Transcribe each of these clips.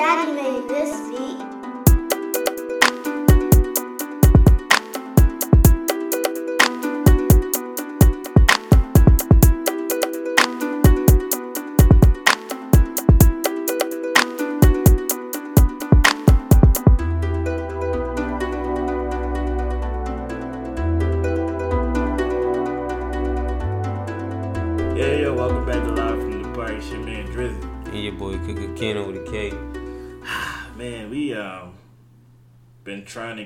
daddy made this beat.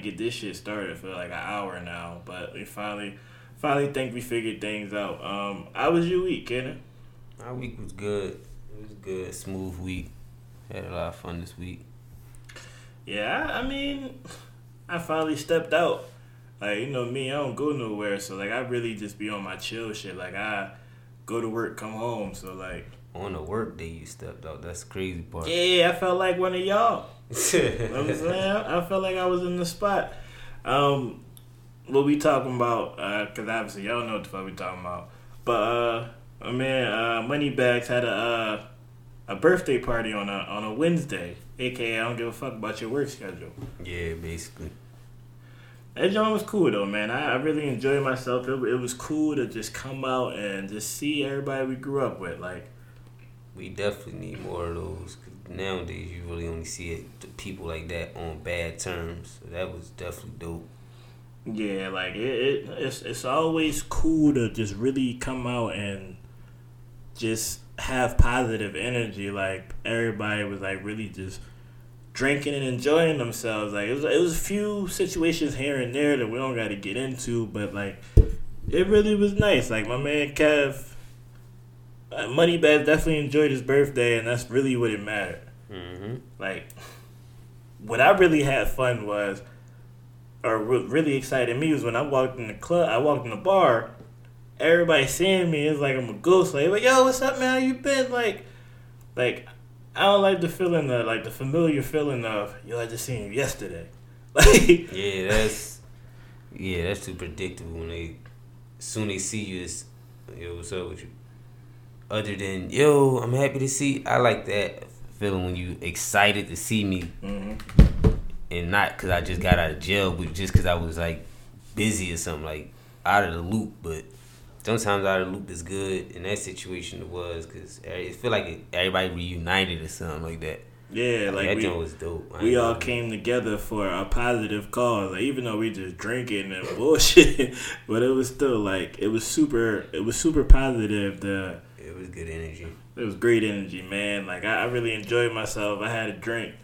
Get this shit started for like an hour now, but we finally finally think we figured things out. Um, how was your week, Kenny? My week was good. It was good, smooth week. Had a lot of fun this week. Yeah, I, mean, I finally stepped out. Like you know me, I don't go nowhere, so like I really just be on my chill shit. Like I go to work, come home, so like On a work day, you stepped out. That's the crazy part. yeah, I felt like one of y'all. You know I'm saying? I felt like I was in the spot. Um, what we talking about? Uh, cause obviously y'all know what the fuck we talking about. But uh, man, uh, Moneybags had a uh, a birthday party on a on a Wednesday. AKA, I don't give a fuck about your work schedule. yeah, basically. That joint was cool though, man. I, I really enjoyed myself. It, it was cool to just come out and just see everybody we grew up with. Like, We definitely need more of those. 'cause nowadays, you really only see it, the people like that on bad terms. So that was definitely dope. Yeah, like it, it it's it's always cool to just really come out and just have positive energy. Like everybody was like really just drinking and enjoying themselves. Like it was it was a few situations here and there that we don't got to get into, but like it really was nice. Like my man Kev, uh, Moneybag definitely enjoyed his birthday, and that's really what it mattered. Mm-hmm. Like, what I really had fun was, or what really excited me was when I walked in the club, I walked in the bar, everybody seeing me is like I'm a ghost. Like, like, yo, what's up, man? How you been? Like, like, I don't like the feeling of like the familiar feeling of yo, I just seen you yesterday. Like, Yeah, that's yeah, that's too predictable when they soon they see you it's yo, what's up with you? Other than yo, I'm happy to see I like that feeling when you excited to see me mhm. and not because I just got out of jail, but just because I was like busy or something, like out of the loop. But sometimes out of the loop is good. In that situation, it was because it feel like everybody reunited or something like that. yeah, like that we, was dope. We all gonna- came together for a positive cause. Like even though we just drinking and bullshit, but it was still like it was super. It was super positive. The It was good energy. it was great energy, man. Like I, I really enjoyed myself. I had a drink.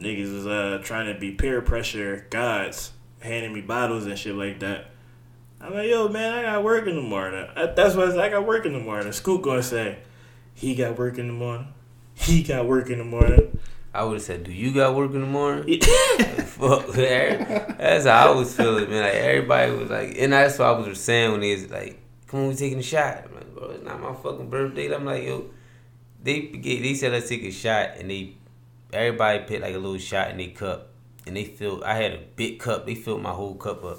Niggas was uh trying to be peer pressure gods, handing me bottles and shit like that. I'm like, yo, man, I got work in the morning. I, that's what I, said, I got work in the morning. Scoop gonna say, he got work in the morning. He got work in the morning. I would have said, "Do you got work in the morning?" Fuck, that. that's how I was feeling, man. Like everybody was like, and that's what I was saying when they was like, "Come on, we taking a shot." Like, bro, it's not my fucking birthday. I'm like, yo, they they said let's take a shot, and they everybody picked like a little shot in their cup, and they filled. I had a big cup. They filled my whole cup up.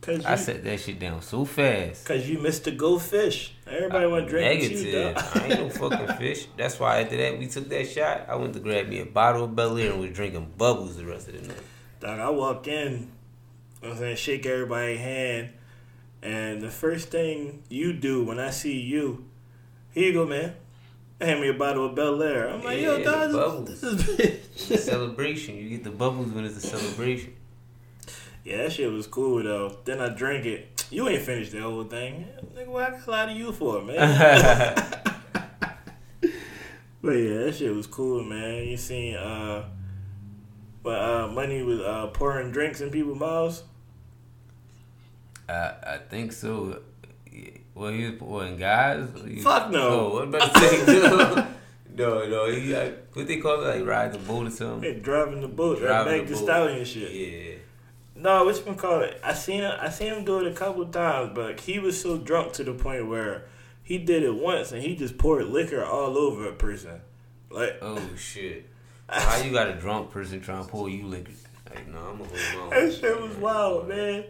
Cause I you, set that shit down so fast. cause you missed the go fish. Everybody want to drink with you, Negative. I ain't no fucking fish. That's why after that we took that shot. I went to grab me a bottle of Belaire and was drinking bubbles the rest of the night. Dog, I walked in, what I'm saying, shake everybody's hand, and the first thing you do when I see you, here you go, man. Hand me a bottle of Belaire. I'm like, yo, Yeah, dog, this, bubbles. this is It's a celebration. You get the bubbles when it's a celebration. yeah, that shit was cool though. Then I drank it. You ain't finished the whole thing, nigga. What I lot of you for, man? but yeah, that shit was cool, man. You seen, uh, but uh, money was uh pouring drinks in people's mouths. I I think so. Well, he was pouring guys. He- Fuck no. Oh, what about to say? no, no, no. He like, what they call it? Like ride the boat or something. Hey, driving the boat, right Driving back the to boat. stallion shit. Yeah. No, what's been called it? I seen him. I seen him do it a couple times, but he was so drunk to the point where he did it once and he just poured liquor all over a person. Like Oh shit. How you got a drunk person trying to pour you liquor? Like, no, I'm gonna hold that shit was wild, man.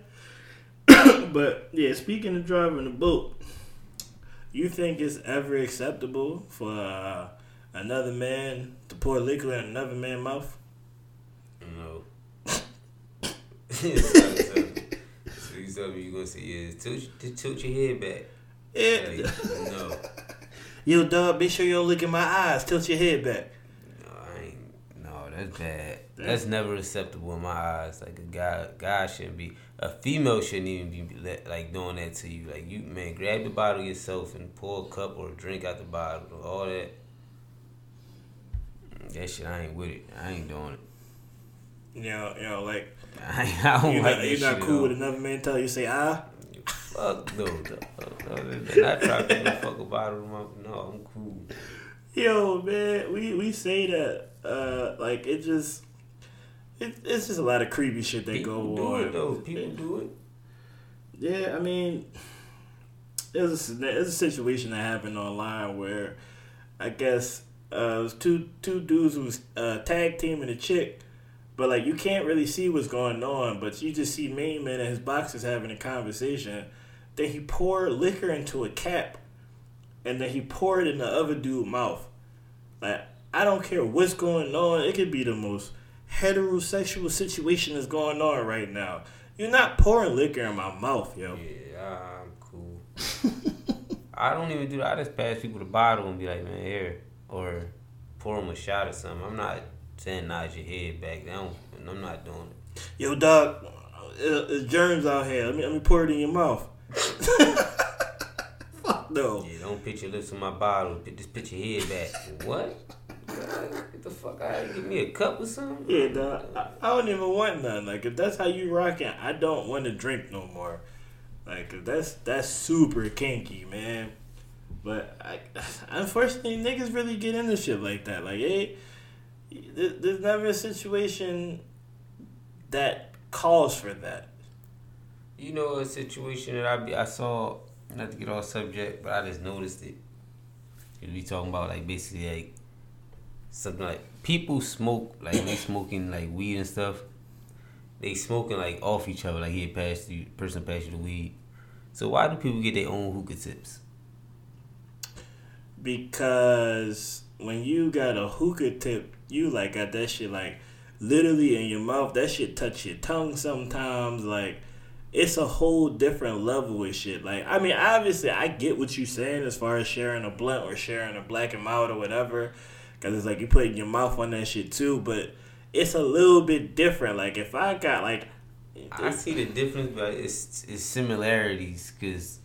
but yeah, speaking of driving the boat, you think it's ever acceptable for uh, another man to pour liquor in another man's mouth? No. so you tell me you gonna say yeah, tilt, tilt your head back. Yeah. Like, no. Yo, dog, be sure you don't look in my eyes. Tilt your head back. No, I ain't. No, that's bad. That's never acceptable in my eyes. Like a guy, guy shouldn't be. A female shouldn't even be let, like doing that to you. Like you, man, grab the bottle yourself and pour a cup or a drink out the bottle. All that. That shit, I ain't with it. I ain't doing it. You know, you know, like I, I don't you're like not, you're not cool with another man tell you say ah. Fuck no, no, no, no, no, not trying to fuck a bottle. of my- No, I'm cool. Yo, man, we we say that uh like it just it, it's just a lot of creepy shit that People go do on. it though. People do it. Yeah, I mean, there's a, a situation that happened online where I guess uh, it was two two dudes who was uh, tag teaming a chick, but like you can't really see what's going on, but you just see Main Man and his boxers having a conversation. Then he poured liquor into a cap, and then he poured it in the other dude's mouth. Like I don't care what's going on, it could be the most heterosexual situation that's going on right now. You're not pouring liquor in my mouth, yo. Yeah, I'm cool. I don't even do that. I just pass people the bottle and be like, man, here. Or pour them a shot or something. I'm not saying nod your head back down. I'm not doing it. Yo, dog, uh, there's germs out here. Let me let me pour it in your mouth. Fuck no. Yeah, don't put your lips in my bottle. Just put your head back. what? Get the fuck out. Give me a cup or something? Yeah, dog. I, I don't even want none. Like if that's how you rocking, I don't want to drink no more. Like that's that's super kinky, man. But I, unfortunately, niggas really get into shit like that. Like, hey, there's never a situation that calls for that. You know a situation that I be I saw not to get off subject, but I just noticed it. We talking about like basically like something like people smoke like they smoking like weed and stuff. They smoking like off each other, like he passed you person passed you the weed. So why do people get their own hookah tips? because when you got a hookah tip, you like got that shit like literally in your mouth. That shit touch your tongue sometimes. Like it's a whole different level of shit. Like I mean, obviously I get what you saying as far as sharing a blunt or sharing a black and mild or whatever, because it's like you putting your mouth on that shit too. But it's a little bit different. Like if I got like. I see the difference, but it's it's similarities because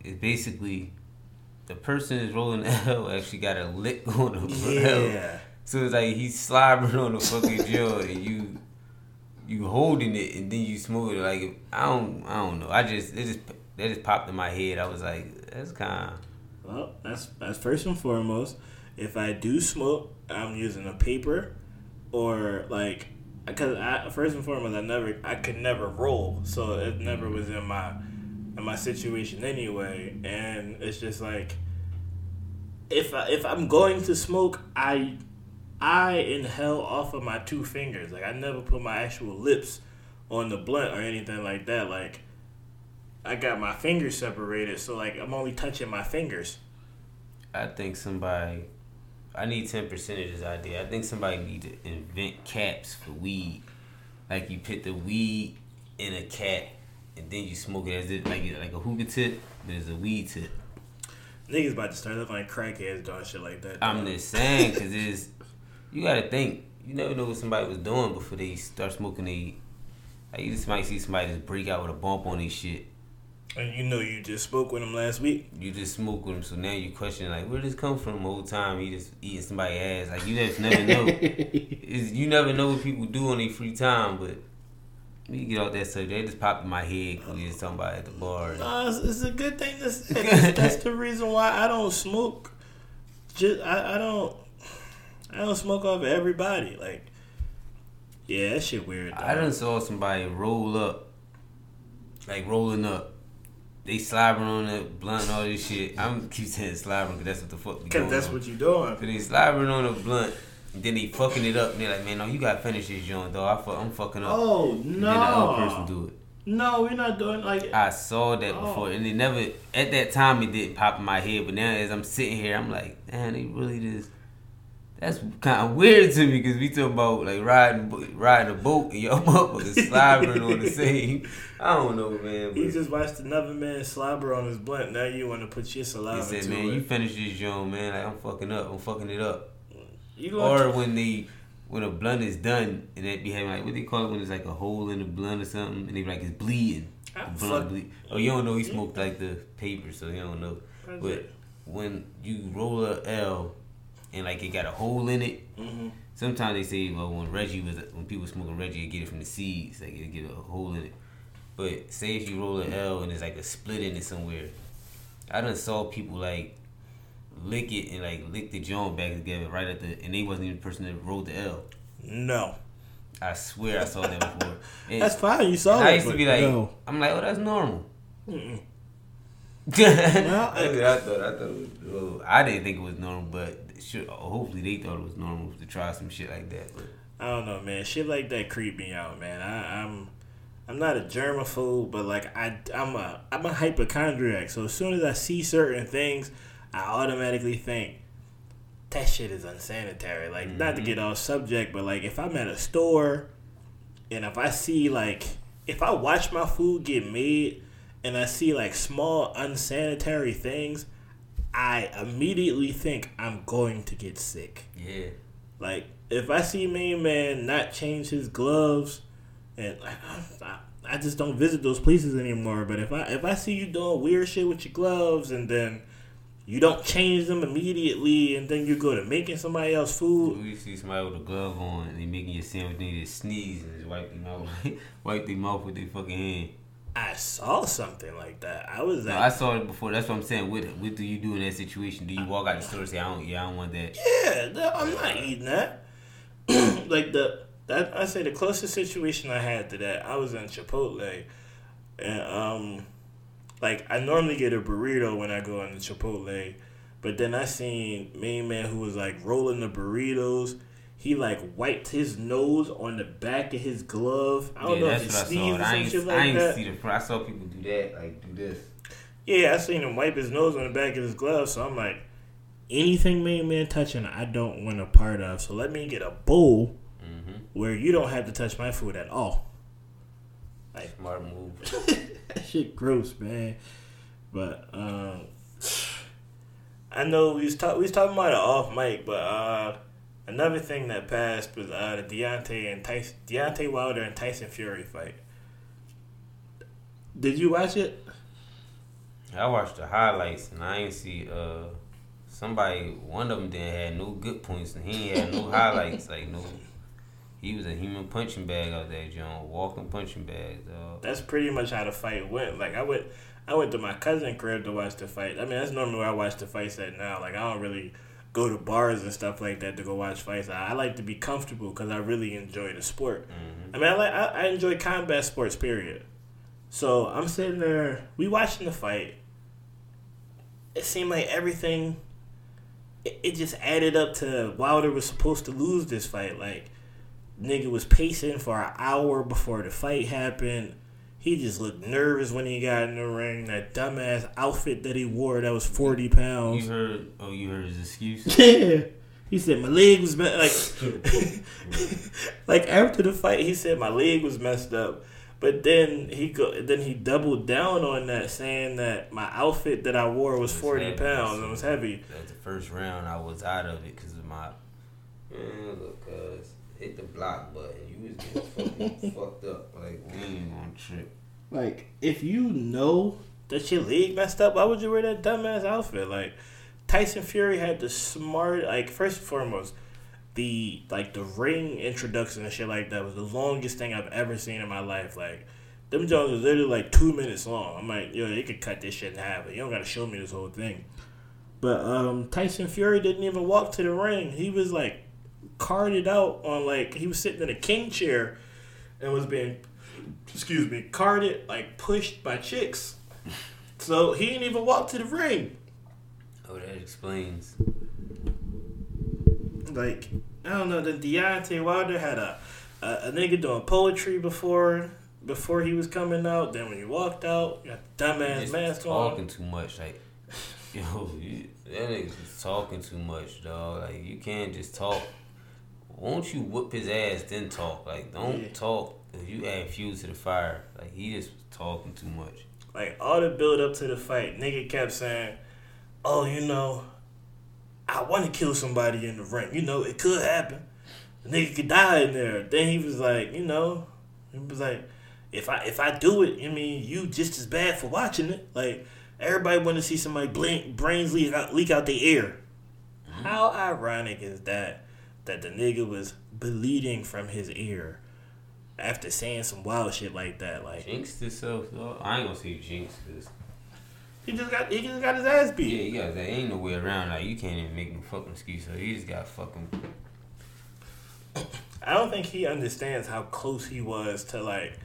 it's basically the person is rolling the L actually got a lick on the L. Yeah. So it's like he's slobbering on the fucking jaw and you you holding it and then you smoke it like I don't I don't know. I just it just that just popped in my head. I was like, that's kind Well, that's that's first and foremost. If I do smoke, I'm using a paper or like because I first and foremost I never I could never roll, so it never was in my in my situation anyway. And it's just like if I, if I'm going to smoke, I I inhale off of my two fingers. Like I never put my actual lips on the blunt or anything like that. Like I got my fingers separated, so like I'm only touching my fingers. I think somebody I need ten percent of this idea. I think somebody need to invent caps for weed. Like you put the weed in a cap and then you smoke it as if like like a hookah tip, but it's a weed tip. Niggas about to start looking like crackheads doing shit like that. I'm just saying because it's you gotta think. You never know what somebody was doing before they start smoking. They like you just might see somebody just break out with a bump on their shit. And you know you just spoke with him last week. You just smoke with him, so now you question like, where did this come from? The whole time he just eating somebody's ass. Like you just never know. It's, you never know what people do on their free time, but. We get off that subject. They just popped in my head because we was talking about at the bar. Nah, it's, it's a good thing to say. That's, that's the reason why I don't smoke. Just I, I don't I don't smoke off everybody. Like yeah, that shit weird. I dog. done saw somebody roll up, like rolling up. They slobbering on the blunt and all this shit. I'm keep saying slobbering because that's what the fuck Cause that's on. what you doing. So they slobbering on the blunt, and then they fucking it up. And they're like, man, no, you gotta finish this joint, though. I fuck, I'm fucking up. Oh And then the other person do it. No, we're not doing like. I saw that Oh. before, and it never at that time it didn't pop in my head. But now as I'm sitting here, I'm like, man, they really just. That's kind of weird to me because we talking about like riding riding a boat and your motherfucker slobbering on the same. I don't know, man. He just watched another man slobber on his blunt. Now you want to put your he saliva said, to man, it. you finish this joint, man. Like I'm fucking up. I'm fucking it up. You Or when they when a blunt is done and they be having like what they call it when it's like a hole in the blunt or something and they be like it's bleeding. Ah, blunt bleed. Oh, you don't know he smoked like the paper, so you don't know. But when you roll a L and like it got a hole in it, Mhm. sometimes they say well when Reggie was when people smoking Reggie, you get it from the seeds, like it get a hole in it. But say if you roll an L and it's like a split in it somewhere, I done saw people like lick it and like lick the joint back together right at the and they wasn't even the person that rolled the L. No, I swear I saw that before. And that's fine. You saw it. I used to be like, no. I'm like, oh, that's normal. Mm-mm. That's I- what I thought. I thought it was. Well, I didn't think it was normal, but sure, hopefully they thought it was normal to try some shit like that. But I don't know, man. Shit like that creep me out, man. I, I'm I'm not a germaphobe, but like I I'm a I'm a hypochondriac. So as soon as I see certain things, I automatically think that shit is unsanitary. Like not to mm-hmm. get off subject, but like if I'm at a store and if I see like if I watch my food get made and I see like small unsanitary things, I immediately think I'm going to get sick. yeah, Like if I see Main Man not change his gloves, and like, I, I just don't visit those places anymore. But if I if I see you doing weird shit with your gloves, and then you don't change them immediately, and then you go to making somebody else food, we see somebody with a glove on and they making your sandwich, and they to sneeze and just wipe their mouth, wipe their mouth with their fucking hand. I saw something like that. I was No, I saw it before. That's what I'm saying. What what do you do in that situation? Do you walk out the store and say, I don't, yeah, I don't want that? yeah, I'm not eating that. like the that I say the closest situation I had to that, I was in Chipotle, and um, like I normally get a burrito when I go into Chipotle, but then I seen main man who was like rolling the burritos. He like wiped his nose on the back of his glove. I don't yeah, know if what he I sneezed or I some ain't, shit I ain't that. see the front. I saw people do that, like do this. Yeah, I seen him wipe his nose on the back of his glove, so I'm like, anything main man touching, I don't want a part of. So let me get a bowl Mm-hmm. where you don't have to touch my food at all. Like, Smart move. that shit gross, man. But um, I know we was talk we was talking about it off mic, but uh, another thing that passed was uh, the Deontay and Tyson, Deontay Wilder and Tyson Fury fight. Did you watch it? I watched the highlights and I ain't see uh somebody one of them didn't have no good points and he had no highlights like no. He was a human punching bag out there, John. Walking punching bag, dog. That's pretty much how the fight went. Like I went, I went to my cousin crib to watch the fight. I mean, that's normally where I watch the fights at now. Like I don't really go to bars and stuff like that to go watch fights. I, I like to be comfortable because I really enjoy the sport. Mm-hmm. I mean, I like I, I enjoy combat sports. Period. So I'm sitting there, we watching the fight. It seemed like everything. It, it just added up to Wilder was supposed to lose this fight. Like, nigga was pacing for an hour before the fight happened. He just looked nervous when he got in the ring. That dumbass outfit that he wore that was forty pounds. You heard? Oh, you heard his excuse? Yeah. He said my leg was me- like like after the fight he said my leg was messed up. But then he go then he doubled down on that saying that my outfit that I wore was was forty heavy. pounds and was heavy. At the first round, I was out of it because of my. Man, look, cuz hit the block button. You was getting fucking fucked up. Like we ain't gonna trip. Like if you know that your league messed up, why would you wear that dumbass outfit? Like Tyson Fury had the smart like first and foremost, the like the ring introduction and shit like that was the longest thing I've ever seen in my life. Like them Jones was literally like two minutes long. I'm like, yo, you could cut this shit in half. You don't gotta show me this whole thing. But um Tyson Fury didn't even walk to the ring. He was like carted out on like he was sitting in a king chair and was being excuse me, carted like pushed by chicks. So he didn't even walk to the ring. Oh, that explains. Like I don't know. The Deontay Wilder had a, a a nigga doing poetry before before he was coming out. Then when he walked out, got the dumbass mask talking on. Talking too much. Like, yo, you, that nigga's talking too much, dog. Like, you can't just talk. Won't you whoop his ass then talk? Like, don't Yeah. talk if you add fuel to the fire. Like, he just was talking too much. Like all the build up to the fight, nigga kept saying, "Oh, you know, I want to kill somebody in the ring. You know, it could happen. The nigga could die in there." Then he was like, you know, he was like, "If I if I do it, I mean, you just as bad for watching it. Like everybody want to see somebody blink, brains leak out leak out the air. Mm-hmm. How ironic is that? That the nigga was bleeding from his ear." After saying some wild shit like that, like Jinxed himself, dog. I ain't gonna say jinx, he just got he just got his ass beat. yeah, you got that. Ain't no way around. Like, you can't even make no fucking excuse. So he just got fucking. I don't think he understands how close he was to like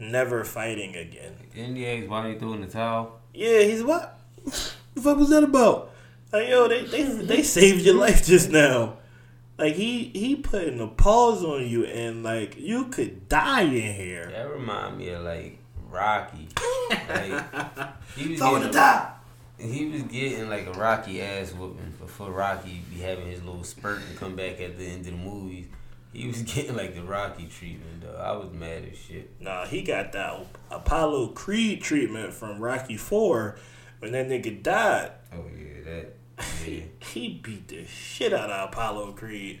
never fighting again. He ask why they threw in the towel? Yeah, he's what? the fuck was that about? Like yo, they they they saved your life just now. Like he he putting a pause on you and like you could die in here. That remind me of like Rocky. Like he was the getting, die. he was getting like a Rocky ass whooping before Rocky be having his little spurt and come back at the end of the movies. He was getting like the Rocky treatment though. I was mad as shit. Nah, he got that Apollo Creed treatment from Rocky Four when that nigga died. Oh yeah, that he beat the shit out of Apollo Creed.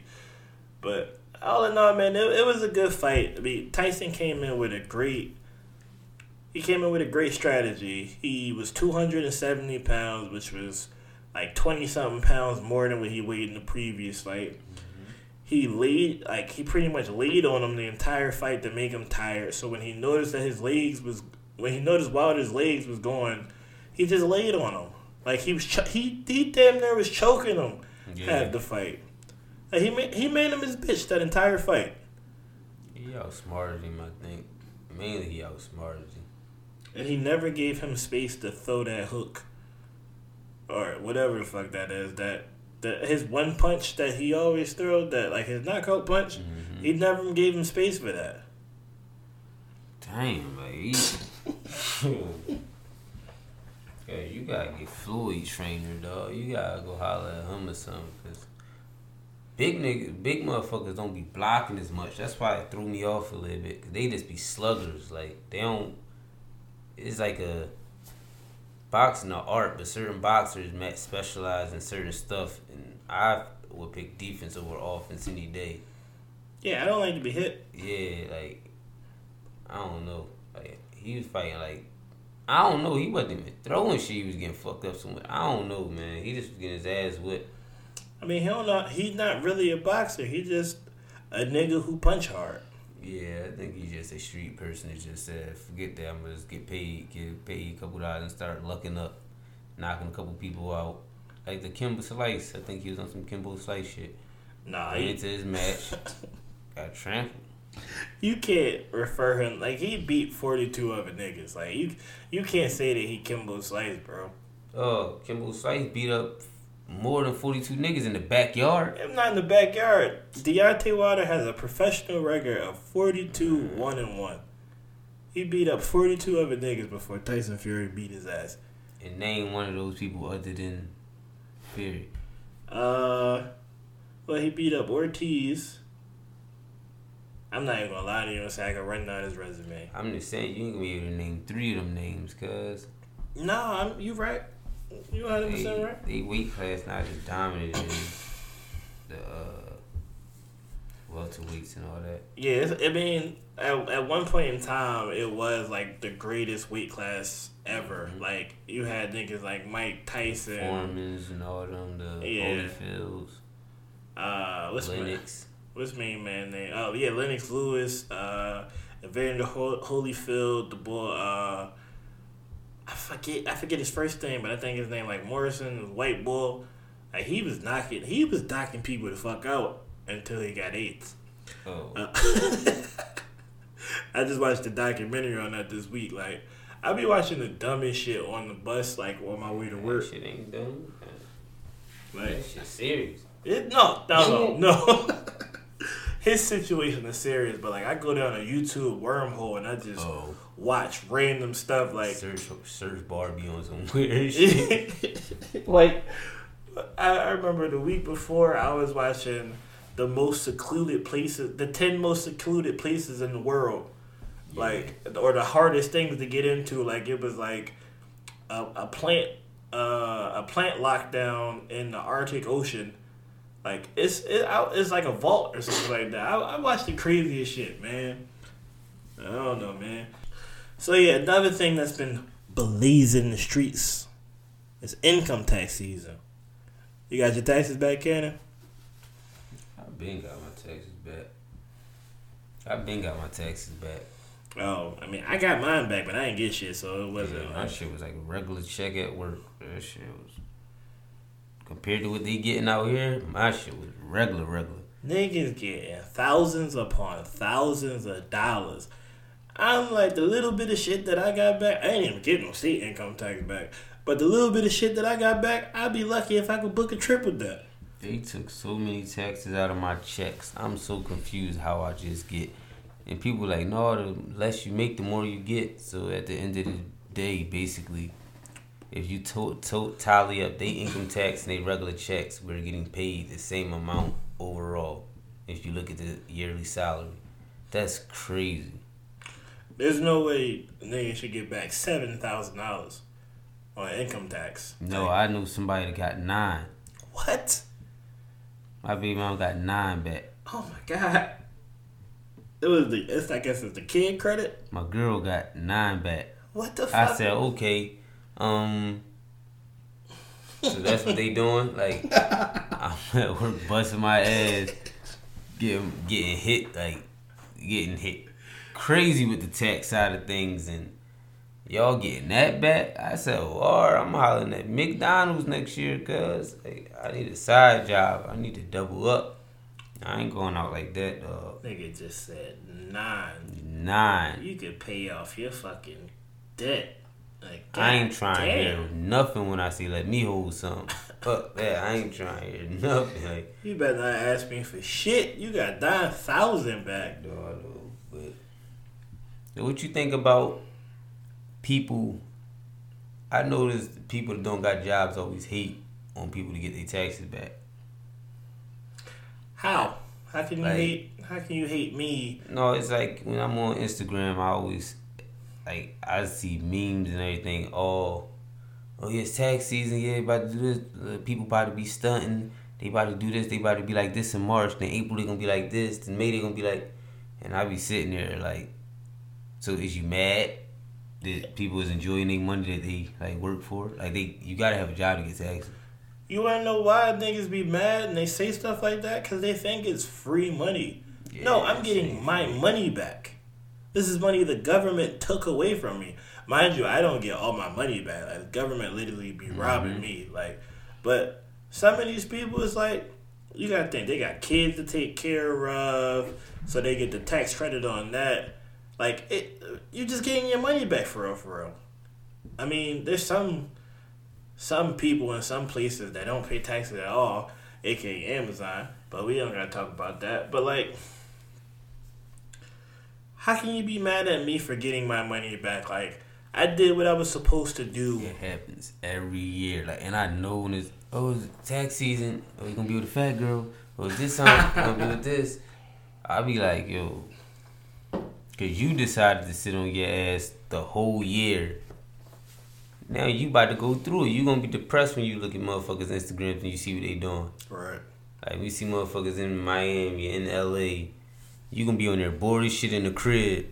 But all in all, man, it, it was a good fight. I mean, Tyson came in with a great. He came in with a great strategy. He was two hundred and seventy pounds, which was like twenty something pounds more than what he weighed in the previous fight. Mm-hmm. He laid like he pretty much laid on him the entire fight to make him tired. So when he noticed that his legs was when he noticed Wilder's legs was going, he just laid on him. Like he was cho- he he damn near was choking him Yeah. half the fight. Like he made he made him his bitch that entire fight. He outsmarted him, I think. Mainly he outsmarted him. And he never gave him space to throw that hook. Or whatever the fuck that is. That that his one punch that he always throw, that like his knockout punch, Mm-hmm. he never gave him space for that. Damn, like he. yeah, you gotta get Floyd trainer, dog. You gotta go holler at him or something, cause big niggas, big motherfuckers don't be blocking as much. That's why it threw me off a little bit. Cause they just be sluggers. Like they don't. It's like a boxing or art, but certain boxers might specialize in certain stuff, and I would pick defense over offense any day. Yeah, I don't like to be hit. Yeah, like I don't know. Like he was fighting like I don't know. He wasn't even throwing shit. He was getting fucked up so much. I don't know, man. He just was getting his ass whipped. I mean, he don't not he's not really a boxer. He just a nigga who punch hard. Yeah, I think he's just a street person that just said, "Forget that. I'm gonna just get paid, get paid a couple dollars, and start lucking up, knocking a couple people out." Like the Kimbo Slice. I think he was on some Kimbo Slice shit. Nah, Went he, into his match, got trampled. You can't refer him like he beat forty two other niggas. Like you, you can't say that he Kimbo Slice, bro. Oh, Kimbo Slice beat up more than 42 niggas in the backyard. I'm not in the backyard. Deontay Wilder has a professional record of 42 1 and 1. He beat up 42 other niggas before Tyson Fury beat his ass. And name one of those people other than Fury. Uh, well, he beat up Ortiz. I'm not even gonna lie to you and say I can run down his resume. I'm just saying, you ain't gonna be able to name three of them names, cuz Nah, I'm, you right. You 100% right. they weight class not just dominated the uh, welterweights and all that. Yeah, it's, I mean, at, at one point in time, it was like the greatest weight class ever. Mhm. Like, you had niggas like Mike Tyson. Foremans and all of them, the Yeah. Holyfields, Uh, what's Lennox. What's main man name? Oh yeah, Lennox Lewis, uh, Evander Ho- Holyfield, the boy. Uh, I forget, I forget his first name, but I think his name like Morrison, White Bull. Like he was knocking, he was knocking people the fuck out until he got AIDS. Oh, Uh, I just watched the documentary on that this week. Like, I be watching the dumbest shit on the bus, like on my way to that work. shit ain't done. Like, That shit serious. It, no, no, no, no. his situation is serious, but like I go down a YouTube wormhole and I just oh. watch random stuff like search search Barbie on some weird shit. like I, I remember the week before I was watching the most secluded places, the ten most secluded places in the world, yeah. like or the hardest things to get into. Like it was like a, a plant uh, a plant lockdown in the Arctic Ocean like it's it, it's like a vault or something like that. I, I watched the craziest shit, man. I don't know, man. So yeah, another thing that's been blazing the streets is income tax season. You got your taxes back, Cannon? I've been got my taxes back. I've been got my taxes back. Oh, I mean, I got mine back, but I didn't get shit, so it wasn't. Yeah, my shit was like a regular check at work. That shit was compared to what they getting out here, my shit was regular, regular. Niggas getting thousands upon thousands of dollars. I'm like the little bit of shit that I got back. I ain't even getting no state income tax back, but the little bit of shit that I got back, I'd be lucky if I could book a trip with that. They took so many taxes out of my checks. I'm so confused how I just get. And people like, no, the less you make, the more you get. So at the end of the day, basically, if you to, to, tally up their income tax and their regular checks, we're getting paid the same amount overall. If you look at the yearly salary, that's crazy. There's no way a nigga should get back seven thousand dollars on income tax. No, I knew somebody that got nine. What? My baby mom got nine back. Oh my god. It was the it's I guess it's the kid credit. My girl got nine back. What the fuck? I said, okay, um, so that's what they doing. Like I'm at work busting my ass, getting getting hit, like getting hit crazy with the tech side of things, and y'all getting that back. I said, "Or I'm hollering at McDonald's next year, cause like, I need a side job. I need to double up. I ain't going out like that, dog." Nigga just said nine. Nine. You could pay off your fucking debt. Like, I ain't trying to hear nothing when I see let me hold something. Fuck that. I ain't trying to hear nothing. Like you better not ask me for shit. You got nine thousand back. No, I know. But what you think about people? I noticed people that don't got jobs always hate on people to get their taxes back. How? How can you like, hate? How can you hate me? No, it's like when I'm on Instagram, I always like I see memes and everything. Oh, oh yeah, it's tax season. Yeah, about to do this. Uh, people about to be stunting. They about to do this. They about to be like this in March. Then April they gonna be like this. Then May they gonna be like, and I be sitting there like, so is you mad that people is enjoying their money that they like work for? Like they, you gotta have a job to get taxes. You wanna know why niggas be mad and they say stuff like that? Cause they think it's free money. Yeah, no, I'm getting my money back. This is money the government took away from me. Mind you, I don't get all my money back. Like, the government literally be mm-hmm. robbing me. Like, but some of these people is like, you gotta think they got kids to take care of, so they get the tax credit on that. Like, it, you just getting your money back for real, for real. I mean, there's some some people in some places that don't pay taxes at all, aka Amazon. But we don't gotta talk about that. But like how can you be mad at me for getting my money back? Like I did what I was supposed to do. It happens every year. Like and I know when it's oh it's tax season, oh you gonna be with a fat girl, oh, or is this time gonna be with this. I'll be like, yo, cause you decided to sit on your ass the whole year. Now you about to go through it. You gonna be depressed when you look at motherfuckers Instagrams and you see what they doing. Right. Like we see motherfuckers in Miami, in LA you gonna be on there bored as shit in the crib,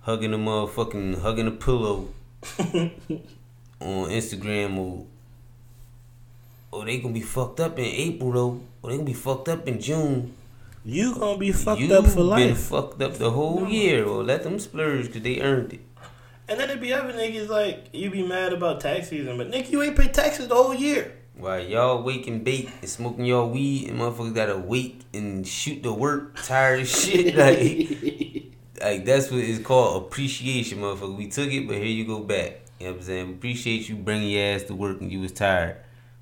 hugging a motherfucking hugging a pillow on Instagram or or they gonna be fucked up in April though, or they gonna be fucked up in June. You gonna be fucked you up for life. been fucked up the whole no. year. Or let them splurge because they earned it. And then it be other niggas like you be mad about tax season, but nigga, you ain't pay taxes the whole year. While y'all wake and bake and smoking y'all weed and motherfuckers gotta wait and shoot the work tired shit like like that's what it's called appreciation motherfucker. We took it but here you go back. You know what I'm saying? Appreciate you bringing your ass to work and you was tired.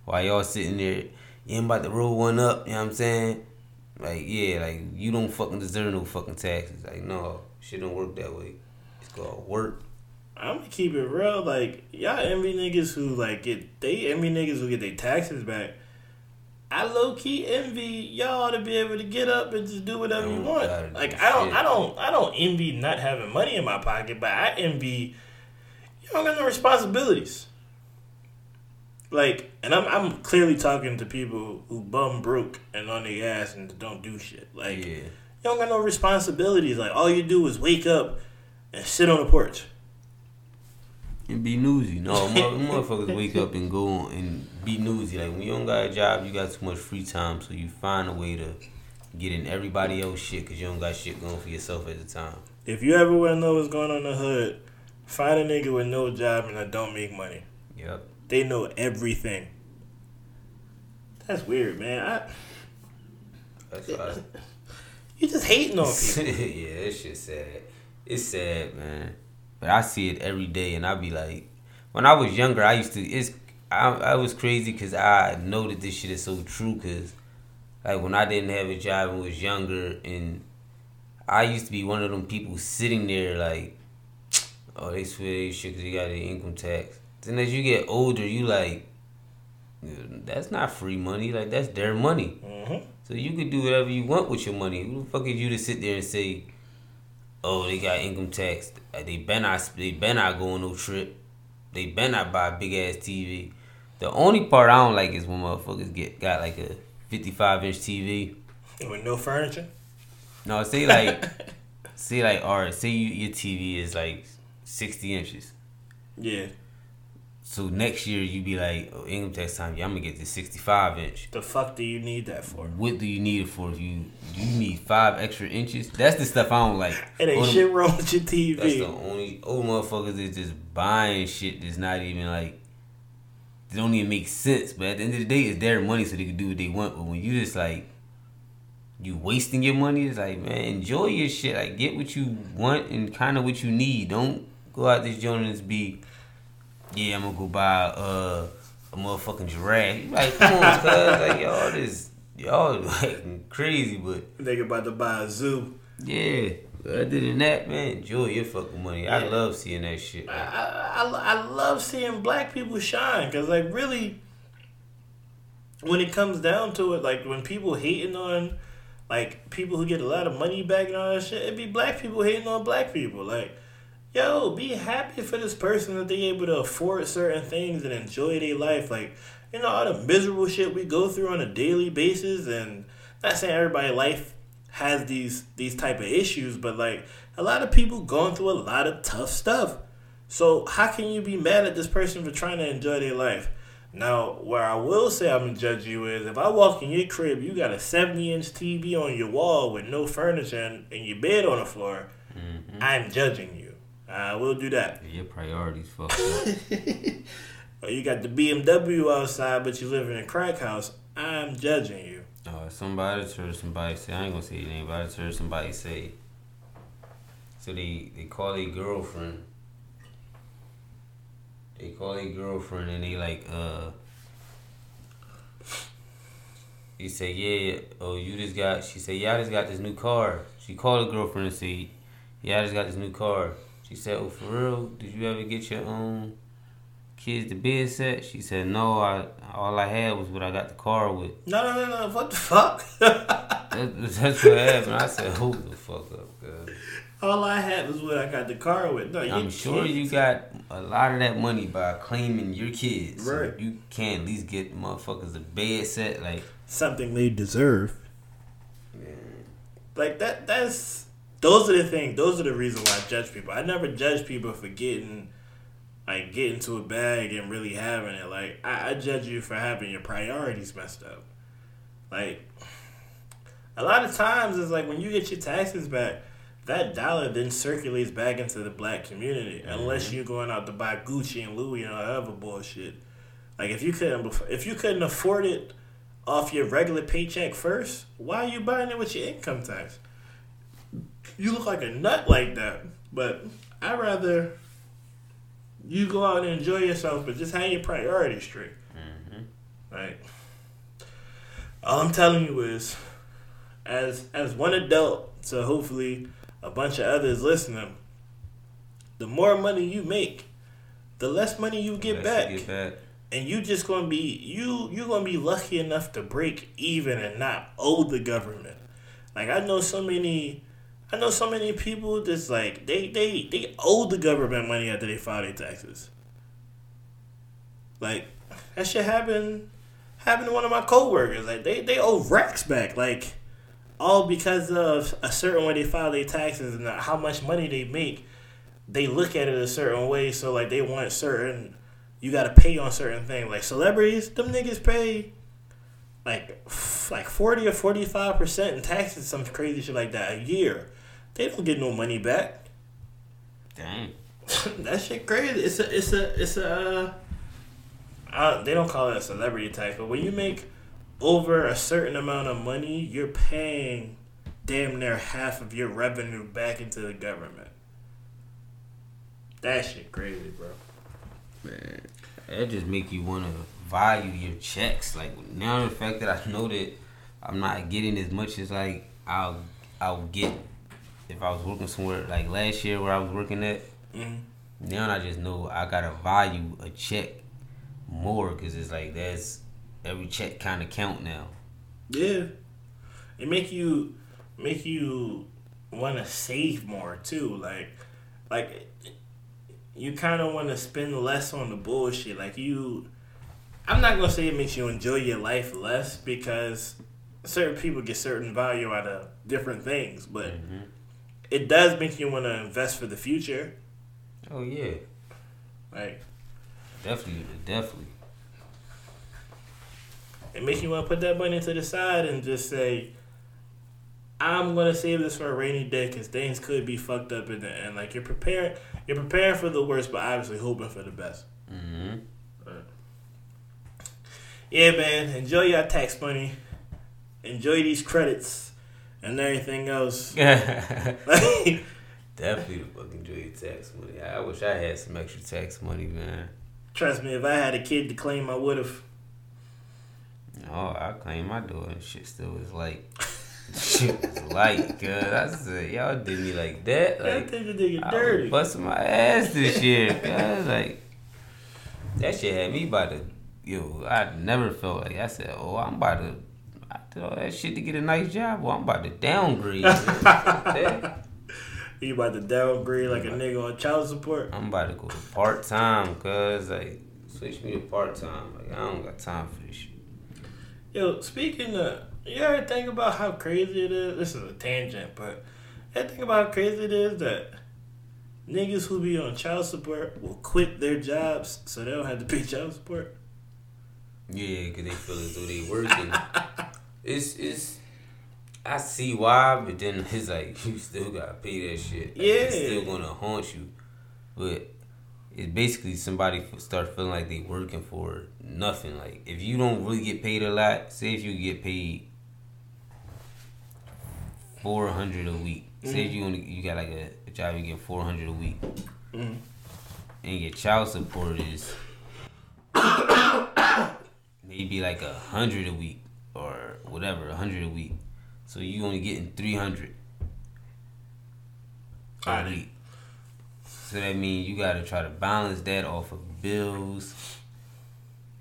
While y'all sitting there, you ain't about to roll one up, you know what I'm saying? like yeah, like you don't fucking deserve no fucking taxes. Like no, shit don't work that way. It's called work. I'm gonna keep it real. Like y'all envy niggas who like get they envy niggas who get their taxes back. I low key envy y'all to be able to get up and just do whatever you oh, want. gotta Like I don't, shit. I don't, I don't envy not having money in my pocket, but I envy you don't got no responsibilities. Like, and I'm, I'm clearly talking to people who bum broke and on their ass and don't do shit. Like, Yeah. you don't got no responsibilities. Like, all you do is wake up and sit on the porch. And be newsy. No, motherfuckers wake up and go and be newsy. Like when you don't got a job, you got too much free time, so you find a way to get in everybody else shit because you don't got shit going for yourself at the time. If you ever want to know what's going on in the hood, find a nigga with no job and that don't make money. Yep. They know everything. That's weird, man. I, That's why. you just hating on people. yeah, that shit sad. It's sad, man. But I see it every day, and I be like, when I was younger, I used to. It's I, I was crazy because I know that this shit is so true. Cause like when I didn't have a job and was younger, and I used to be one of them people sitting there like, oh, they swear they shit because they got the income tax. Then as you get older, you like, that's not free money. Like that's their money. hmm So you could do whatever you want with your money. Who the fuck is you to sit there and say, "Oh, they got income tax. Uh, They better not. They better not go on no trip. They better not buy a big ass TV." The only part I don't like is when motherfuckers get got like a fifty five inch TV. With no furniture. No, say like, say like, all right, say you, your TV is like sixty inches. Yeah. So next year you be like, oh, income tax time. Yeah, I'm gonna get this sixty five inch. The fuck do you need that for? What do you need it for? If you you need five extra inches, that's the stuff I don't like. It ain't oh, them- shit wrong with your TV. That's the only old motherfuckers is just buying shit that's not even like It don't even make sense. But at the end of the day, it's their money, so they can do what they want. But when you just like you wasting your money, it's like man, enjoy your shit. Like get what you want and kind of what you need. Don't go out this joint and just be yeah, I'm gonna go buy uh, a motherfucking giraffe. You like come on, cuz like y'all this y'all like crazy, but. Nigga about to buy a zoo. Yeah. Other than that, man, enjoy your fucking money. I love seeing that shit. I, I, I, I love seeing black people shine because, like, really, when it comes down to it, like, when people hating on, like, people who get a lot of money back and all that shit, it be black people hating on black people. Like, yo, be happy for this person that they able to afford certain things and enjoy their life. Like, you know, all the miserable shit we go through on a daily basis, and not saying everybody life has these these type of issues, but like a lot of people going through a lot of tough stuff. So how can you be mad at this person for trying to enjoy their life? Now, where I will say I'm gonna judge you is if I walk in your crib, you got a 70 inch TV on your wall with no furniture and, and your bed on the floor, mm-hmm. I'm judging you. I will do that. Your priorities fucked up. Or you got the BMW outside, but you live in a crack house, I'm judging you. uh, somebody heard somebody say, I ain't gonna say your name, but I just heard somebody say, so they, they call their girlfriend, they call their girlfriend and they like, uh, he say, yeah, oh, you just got, she said, yeah, I just got this new car. She called her girlfriend and said, yeah, I just got this new car. She said, oh, for real? Did you ever get your own kids the bed set? She said, no, I all I had was what I got the car with. No, no, no, no. What the fuck? That, that's what happened. I said, hold the fuck up, cuz. All I had was what I got the car with. No, I'm sure you got a lot of that money by claiming your kids. So Right. you can't at least get motherfuckers a bed set. Like, something they deserve. Yeah. Like that. That's those are the things. Those are the reasons why I judge people. I never judge people for getting like getting to a bag and really having it. Like I, I judge you for having your priorities messed up. Like a lot of times it's like when you get your taxes back. That dollar then circulates back into the black community, mm-hmm. unless you're going out to buy Gucci and Louis and all that other bullshit. Like if you couldn't, if you couldn't afford it off your regular paycheck first, why are you buying it with your income tax? You look like a nut like that. But I'd rather you go out and enjoy yourself, but just have your priorities straight. Mm-hmm. right? all I'm telling you is, as as one adult, so hopefully a bunch of others listening. The more money you make, the less money you get, back. get back. And you just gonna be you you're gonna be lucky enough to break even and not owe the government. Like I know so many I know so many people just like they they they owe the government money after they file their taxes. Like that shit happened happened to one of my coworkers. Like they they owe racks back. Like all because of a certain way they file their taxes and how much money they make. They look at it a certain way, so like they want certain. You gotta pay on certain things. Like celebrities, them niggas pay like like forty or forty five percent in taxes, some crazy shit like that a year. They don't get no money back. Dang. that shit crazy. It's a it's a it's a. Uh, they don't call it a celebrity tax, but when you make over a certain amount of money, you're paying damn near half of your revenue back into the government. That shit crazy, bro. Man, that just make you want to value your checks. Like now, the fact that I know that I'm not getting as much as like I'll I'll get if I was working somewhere like last year where I was working at. Mm-hmm. Now I just know I gotta value a check more because it's like that's every check kind of count now. Yeah, it make you make you want to save more too. Like, like you kind of want to spend less on the bullshit. Like you, I'm not gonna say it makes you enjoy your life less because certain people get certain value out of different things, but Mm-hmm. It does make you want to invest for the future. Oh yeah, Like definitely, definitely. it makes you want to put that money to the side and just say, I'm gonna save this for a rainy day because things could be fucked up in the end. Like you're preparing, you're preparing for the worst, but obviously hoping for the best. Mm-hmm. Right. Yeah, man. Enjoy your tax money. Enjoy these credits and everything else. Definitely the fucking enjoy tax money. I wish I had some extra tax money, man. trust me, if I had a kid to claim, I would have. Oh, I claim my door and shit still was like shit was light, cuz I said, y'all did me like that. That Like nigga I was dirty. busting my ass this year, cuz like that shit had me about to yo, I never felt like I said, Oh, I'm about to I did all that shit to get a nice job. Well, I'm about to downgrade. You about to downgrade like a nigga on child support? I'm about to go to part time, cuz like switch me to part time. Like I don't got time for this shit. Yo, speaking of, you ever think about how crazy it is? This is a tangent, but ever think about how crazy it is that niggas who be on child support will quit their jobs so they don't have to pay child support? Yeah, cause they feel as though they working. it's it's. I see why, but then it's like you still gotta pay that shit. Like, It's Yeah. still gonna haunt you, but it's basically somebody f- start feeling like they working for nothing. Like if you don't really get paid a lot, say if you get paid four hundred a week. Say if you only you got like a, a job you get four hundred a week, Mhm. and your child support is maybe like a hundred a week or whatever, a hundred a week. So you only getting three hundred a week. So that means you gotta try to balance that off of bills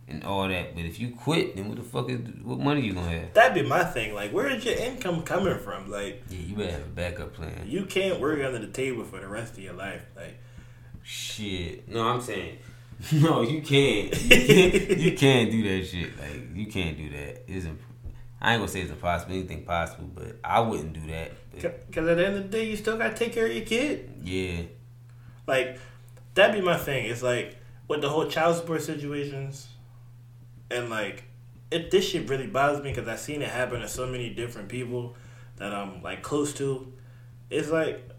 and all that. But if you quit, then what the fuck is what money you gonna have? That'd be my thing. Like, where is your income coming from? Like, Yeah, you better have a backup plan. you can't work under the table for the rest of your life. Like, Shit. No, I'm saying. No, you can't. You can't, you can't do that shit. Like you can't do that. It's imp- I ain't gonna say it's impossible. Anything possible, but I wouldn't do that. Because at the end of the day, you still gotta take care of your kid. yeah. Like, that'd be my thing. It's like with the whole child support situations, and like, it this shit really bothers me because I've seen it happen to so many different people that I'm like close to. It's like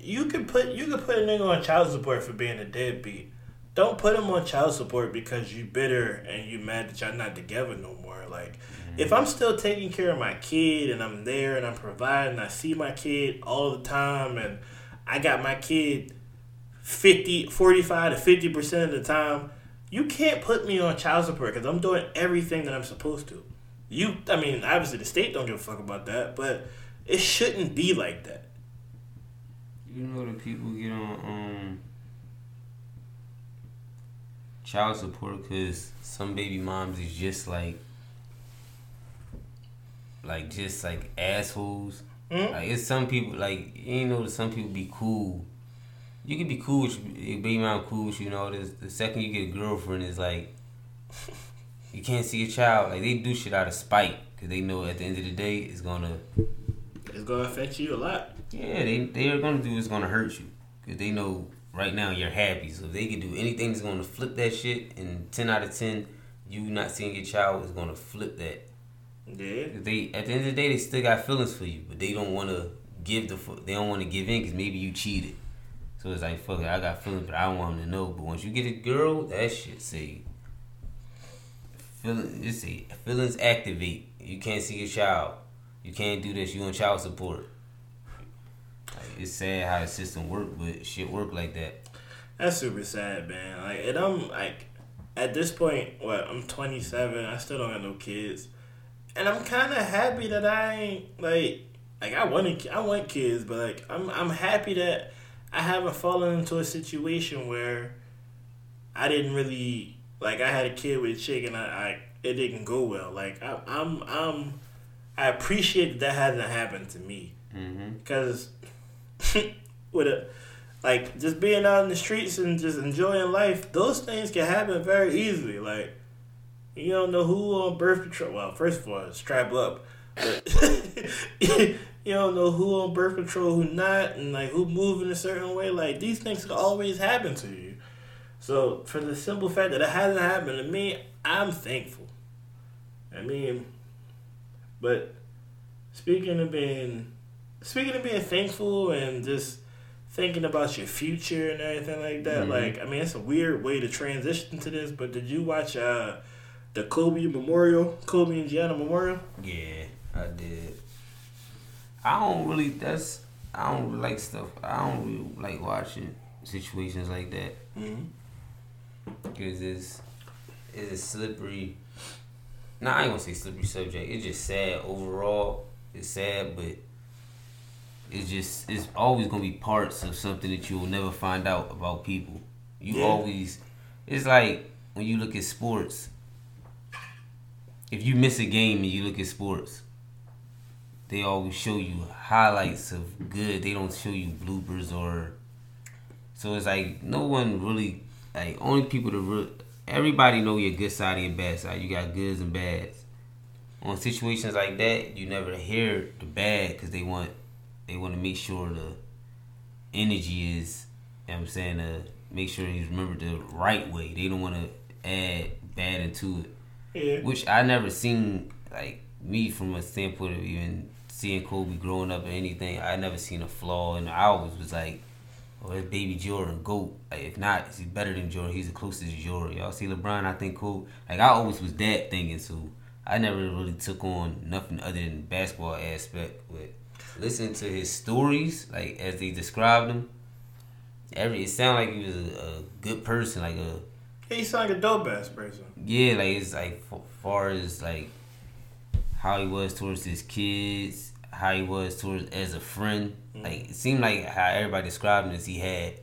you could put you could put a nigga on child support for being a deadbeat. Don't put him on child support because you bitter and you mad that y'all not together no more. Like, if I'm still taking care of my kid and I'm there and I'm providing, I see my kid all the time and I got my kid 50, 45 to 50% of the time, you can't put me on child support because I'm doing everything that I'm supposed to. You, I mean, obviously the state don't give a fuck about that, but it shouldn't be like that. You know the people get on um child support because some baby moms is just like like just like assholes. Mhm. Like it's some people like you know some people be cool. You can be cool with baby mom cool with you, you know. This the second you get a girlfriend is like you can't see a child. Like they do shit out of spite because they know at the end of the day it's gonna It's gonna affect you a lot. yeah, they they are gonna do is gonna hurt you because they know right now you're happy. So if they can do anything that's gonna flip that shit, and ten out of ten, you not seeing your child is gonna flip that. Yeah. They at the end of the day, they still got feelings for you, but they don't want to give the they don't want to give in because maybe you cheated. So it's like fuck it, I got feelings, but I don't want them to know. But once you get a girl, that shit say feeling it's say feelings activate. You can't see your child. You can't do this. You on child support. Like, it's sad how the system work, but shit work like that. That's super sad, man. Like, and I'm like, at this point, what I'm 27. I still don't have no kids, and I'm kind of happy that I ain't like, like I want to, I want kids, but like, I'm, I'm happy that I haven't fallen into a situation where I didn't really like. I had a kid with a chick, and I, I it didn't go well. Like, I, I'm, I'm, I appreciate that that hasn't happened to me Mm-hmm. because with a like just being out in the streets and just enjoying life, those things can happen very easily. Like you don't know who on birth control. Well, first of all, strap up. But you don't know who on birth control, who not, and like who moving a certain way. Like these things can always happen to you. So for the simple fact that it hasn't happened to me, I'm thankful. I mean, but speaking of being speaking of being thankful and just thinking about your future and everything like that, Mhm. like I mean, it's a weird way to transition to this. But did you watch uh the Kobe Memorial, Kobe and Gianna Memorial? Yeah, I did. I don't really. That's I don't really like stuff. I don't really like watching situations like that Mm-hmm. because it's it's a slippery. Nah, I ain't gonna say slippery subject. It's just sad overall. It's sad, but it's just it's always gonna be parts of something that you will never find out about people. You Yeah. always. It's like when you look at sports. If you miss a game and you look at sports, they always show you highlights of good. They don't show you bloopers or. So it's like no one really like only people that real. Everybody know your good side and your bad side. You got goods and bads. On situations like that, you never hear the bad because they want they want to make sure the energy is. You know I'm saying to make sure he's remembered the right way. They don't want to add bad into it Yeah. which I never seen like me from a standpoint of even seeing Kobe growing up or anything. I never seen a flaw, and I always was like, "Oh, it's baby Jordan, goat. Like, if not, he's better than Jordan? He's the closest to Jordan. Y'all see LeBron? I think Kobe. Like I always was that thinking. So I never really took on nothing other than basketball aspect. But listening to his stories, like as they described him, every it sounded like he was a, a good person, like a He sound like a dope ass person. yeah, like it's like f- far as like how he was towards his kids, how he was towards as a friend. Mm-hmm. Like it seemed like how everybody described him as he had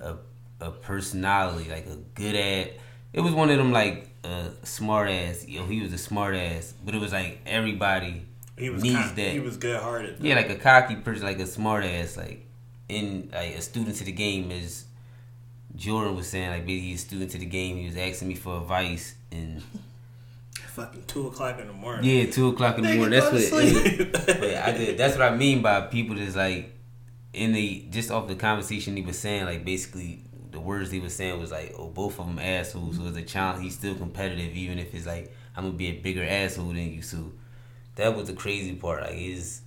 a a personality, like a good at. It was one of them like a smart ass. Know, he was a smart ass, but it was like everybody He was needs that. He was good hearted. Yeah, like a cocky person, like a smart ass, like in like a student to the game is Jordan was saying, like basically he's a student to the game. He was asking me for advice and Fucking two o'clock in the morning. yeah, two o'clock in the morning. That's what. It, but I did. That's what I mean by people that's like in the just off the conversation he was saying, like basically the words he was saying was like, oh, both of them assholes. So as a child, he's still competitive, even if it's like I'm gonna be a bigger asshole than you. So that was the crazy part. Like his,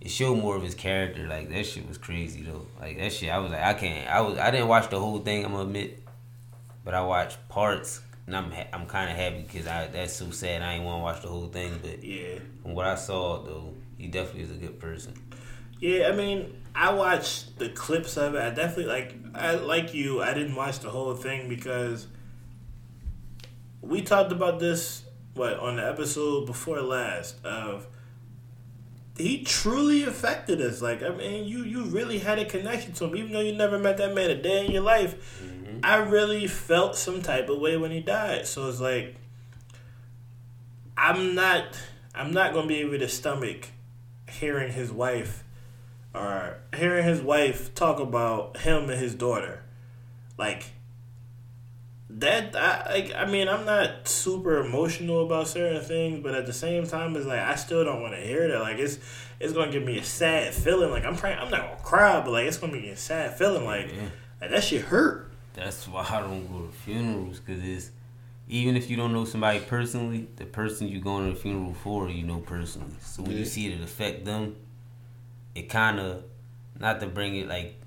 it showed more of his character. Like that shit was crazy though. Like that shit, I was like, I can't. I was. I didn't watch the whole thing. I'm gonna admit, but I watched parts. And I'm ha- I'm kind of happy because I that's so sad. I ain't want to watch the whole thing, but yeah. from what I saw though, he definitely is a good person. Yeah, I mean, I watched the clips of it. I definitely like. I like you. I didn't watch the whole thing because we talked about this what on the episode before last of he truly affected us. Like I mean, you you really had a connection to him, even though you never met that man a day in your life. Mm-hmm. I really felt some type of way when he died. So it's like I'm not I'm not gonna be able to stomach hearing his wife or hearing his wife talk about him and his daughter. Like that I like I mean I'm not super emotional about certain things, but at the same time it's like I still don't want to hear that. Like it's it's gonna give me a sad feeling. Like I'm praying I'm not gonna cry, but like it's gonna be a sad feeling. Like, yeah. like that shit hurt. That's why I don't go to funerals because it's even if you don't know somebody personally, the person you're going to the funeral for, you know personally. So when yeah. you see it affect them, it kind of not to bring it like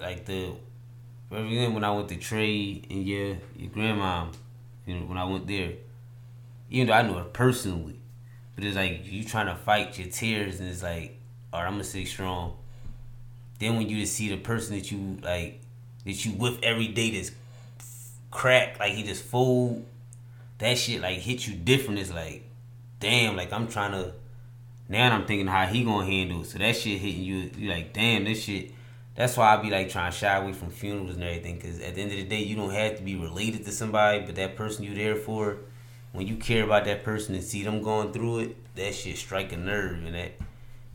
like the when I went to trade and your your grandma, you know, when I went there, even though I knew her personally, but it's like you trying to fight your tears and it's like, all right, I'm gonna stay strong. Then when you just see the person that you like that you with every day that's crack, like he just fold, that shit like hit you different. It's like, damn, like I'm trying to. Now I'm thinking how he gonna handle it. So that shit hitting you, you like, damn, this shit that's why I be like trying to shy away from funerals and everything. Because at the end of the day, you don't have to be related to somebody, but that person you there for, when you care about that person and see them going through it, that shit strike a nerve, and that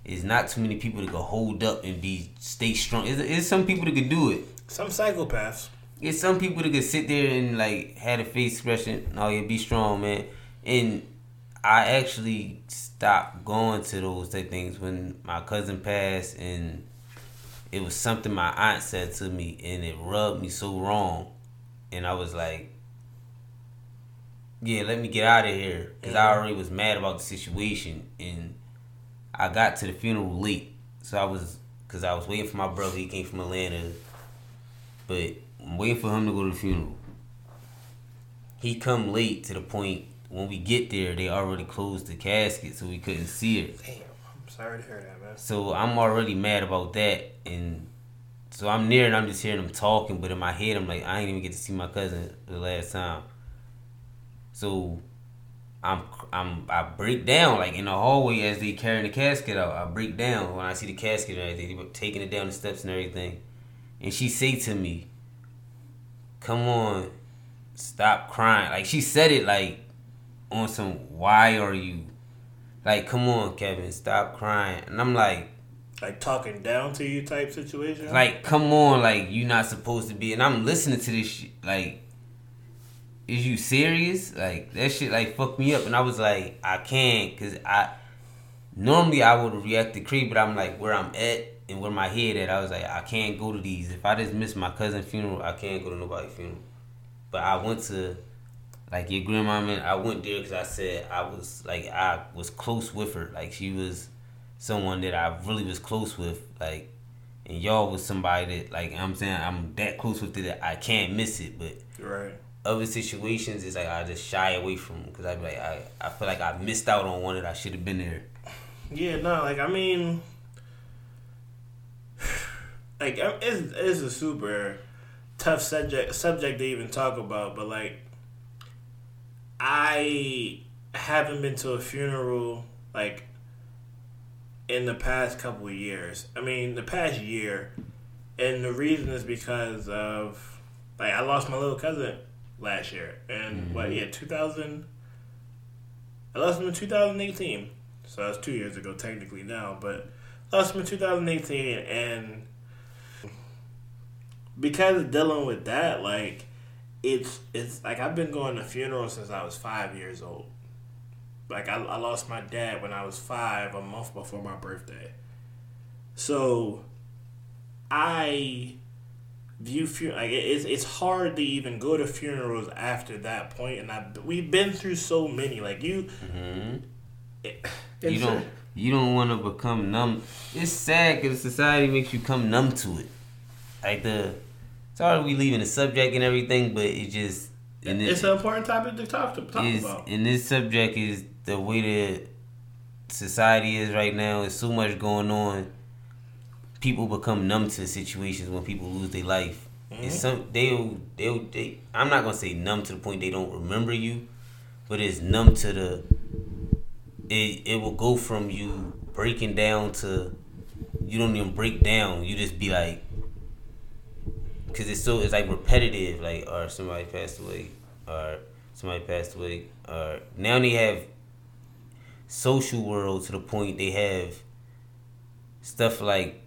is not too many people that can hold up and be stay strong. It's, it's some people that can do it. Some psychopaths. It's some people that can sit there and like had a face expression. Oh yeah, be strong, man. And I actually stopped going to those type things when my cousin passed and it was something my aunt said to me and it rubbed me so wrong. And i was like yeah let me get out of here because i already was mad about the situation and i got to the funeral late. So i was because i was waiting for my brother he came from atlanta but i'm waiting for him to go to the funeral. He come late to the point when we get there they already closed the casket so we couldn't see it Damn. Sorry to hear that, man. So I'm already mad about that, and so I'm near and I'm just hearing them talking, but in my head I'm like, I ain't even get to see my cousin the last time. So I'm I'm I break down like in the hallway as they carrying the casket out. I break down when I see the casket and everything, taking it down the steps and everything. And she say to me, "Come on, stop crying." Like she said it like on some why are you like, come on, Kevin, stop crying. And I'm like, like talking down to you type situation. Like, come on, like you're not supposed to be. And I'm listening to this shit. Like, is you serious? Like that shit like fucked me up. And I was like, I can't, cause I normally I would react to creep, but I'm like where I'm at and where my head at. I was like, I can't go to these. If I just miss my cousin's funeral, I can't go to nobody's funeral. But I went to like your grandma man i went there because i said i was like i was close with her. Like she was someone that i really was close with like and y'all was somebody that like i'm saying? I'm that close with it that i can't miss it but right. other situations is like i just shy away from because i be like I, I feel like i missed out on one that i should have been there. Yeah no like i mean like it's, it's a super tough subject subject to even talk about but like I haven't been to a funeral like in the past couple of years. I mean, the past year, and the reason is because of like I lost my little cousin last year, and mm-hmm. what? Yeah, two thousand. I lost him in two thousand eighteen, so that's two years ago technically now, but lost him in two thousand eighteen, and because of dealing with that, like it's it's like I've been going to funerals since I was five years old. Like I, I lost my dad when I was five, a month before my birthday. So I view funeral like it's it's hard to even go to funerals after that point, and I we've been through so many. Like you, mm-hmm. it, you don't you don't want to become numb. It's sad because society makes you come numb to it. Like the sorry we leaving the subject and everything, but it just and it's an important topic to talk to talk about. And this subject is the way that society is right now. There's so much going on. People become numb to situations when people lose their life. Mm-hmm. And some they'll they'll they. I'm not gonna say numb to the point they don't remember you, but it's numb to the. It it will go from you breaking down to, you don't even break down. You just be like, because it's so it's like repetitive. Like, or somebody passed away, or somebody passed away, or now they have social world to the point they have stuff like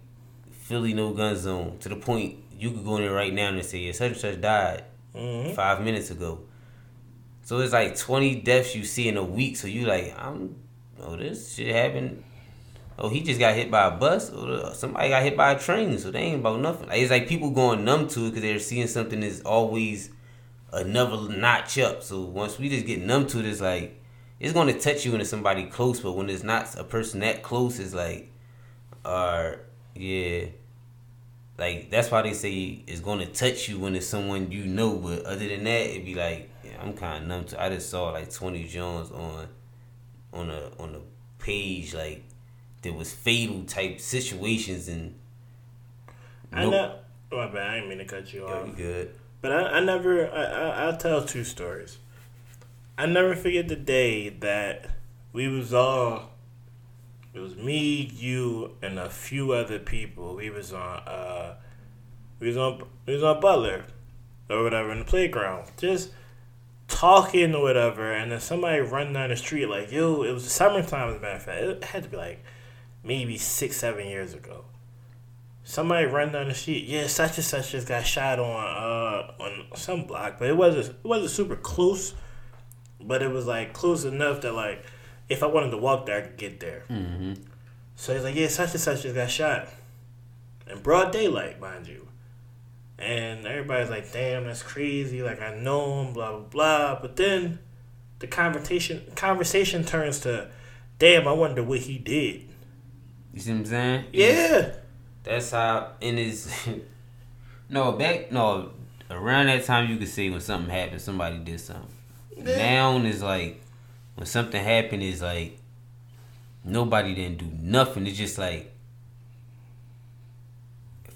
Philly no gun zone to the point you could go in there right now and say yeah, such and such died Mhm. five minutes ago. So it's like twenty deaths you see in a week. So you like I'm oh this shit happened. Oh he just got hit by a bus oh, or somebody got hit by a train. So they ain't about nothing. It's like people going numb to it because they're seeing something that's always another notch up. So once we just get numb to it, it's like it's going to touch you when it's somebody close. But when it's not a person that close, it's like, or yeah, like that's why they say it's going to touch you when it's someone you know. But other than that, it'd be like yeah, I'm kind of numb to. I just saw like Twenty Jones on on a on a page like there was fatal type situations and. I Nope. know. My bad. I didn't mean to cut you off. good? But I, I never. I, I I'll tell two stories. I never forget the day that we was all. It was me, you, and a few other people. We was on. uh We was on. We was on Butler, or whatever in the playground, just talking or whatever. And then somebody run down the street like, "Yo!" It was the summertime. As a matter of fact, it had to be like maybe six, seven years ago somebody run down the street. Yeah, such and such just got shot on uh on some block, but it wasn't it wasn't super close, but it was like close enough that like if I wanted to walk there, I could get there. Mm-hmm. So he's like, yeah, such and such just got shot in broad daylight, mind you. And everybody's like, damn, that's crazy. Like I know him, blah blah blah. But then the conversation conversation turns to, damn, I wonder what he did. You see what I'm saying? Yeah. That's how in his no back no around that time you could see when something happened somebody did something. Yeah. Now is like when something happened is like nobody didn't do nothing. It's just like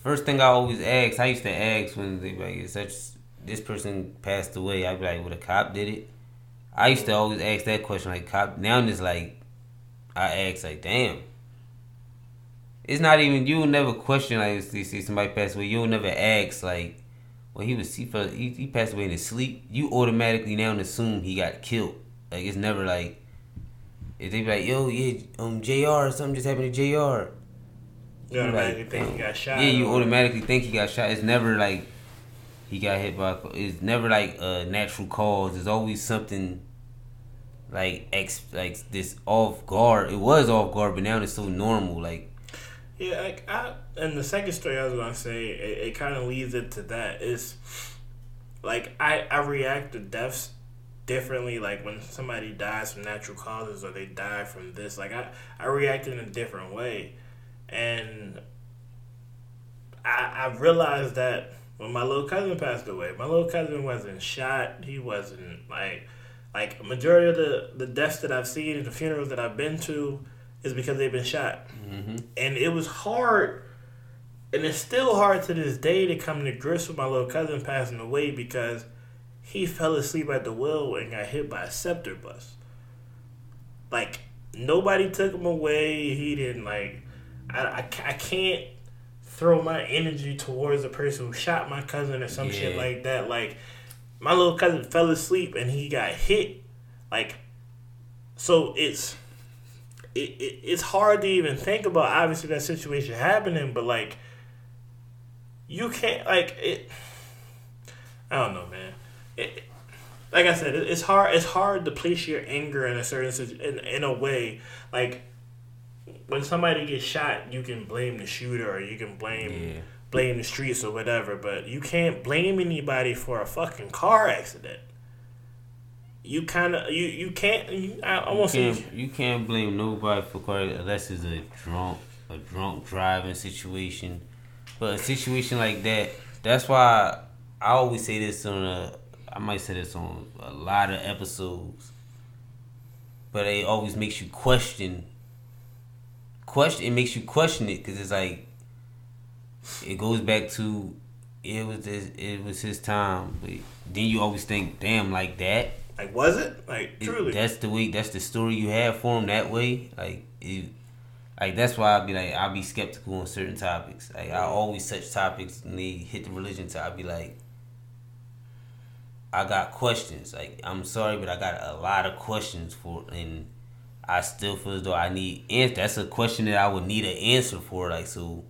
first thing I always ask. I used to ask when they like such this person passed away. I'd be like, "Well, a cop did it." I used to always ask that question like cop. Now it's like I ask like, "Damn." It's not even you'll never question like you see somebody pass away. You'll never ask like, well he was he he, he passed away in his sleep. You automatically now assume he got killed. Like it's never like if they be like yo yeah um Jr. something just happened to Jr. You automatically like, think he got shot. Yeah, you automatically think he got shot. It's never like he got hit by. It's never like a natural cause. It's always something like ex like this off guard. It was off guard, but now it's so normal. Like Yeah, like I and the second story I was gonna say, it, it kind of leads into that. Is like I I react to deaths differently. Like when somebody dies from natural causes or they die from this, like I I react in a different way, and I I realized that when my little cousin passed away, my little cousin wasn't shot. He wasn't like like majority of the the deaths that I've seen and the funerals that I've been to is because they've been shot. Mm-hmm. And it was hard and it's still hard to this day to come to grips with my little cousin passing away because he fell asleep at the wheel and got hit by a SEPTA bus. Like nobody took him away. He didn't like i, I, I can't throw my energy towards the person who shot my cousin or some shit like that. Like my little cousin fell asleep and he got hit. Like so it's it, it, it's hard to even think about obviously that situation happening but like you can't like it i don't know man it, like i said it, it's hard it's hard to place your anger in a certain in, in a way like when somebody gets shot you can blame the shooter or you can blame Yeah. blame the streets or whatever but you can't blame anybody for a fucking car accident you kind of you you can't you, I, I won't say can't you can't blame nobody for car unless it's a drunk a drunk driving situation. But a situation like that, that's why I always say this on a I might say this on a lot of episodes. But it always makes you question question it makes you question it because it's like it goes back to it was his, it was his time but then you always think damn like that Like, was it like It- truly? that's the way. That's the story you have for him that way. Like, it, like that's why I'd be like, I'll be skeptical on certain topics. Like, I always touch topics and they hit the religion. To I'd be like, I got questions. Like, I'm sorry, but I got a lot of questions for, and I still feel as though I need answer. That's a question that I would need an answer for. Like, so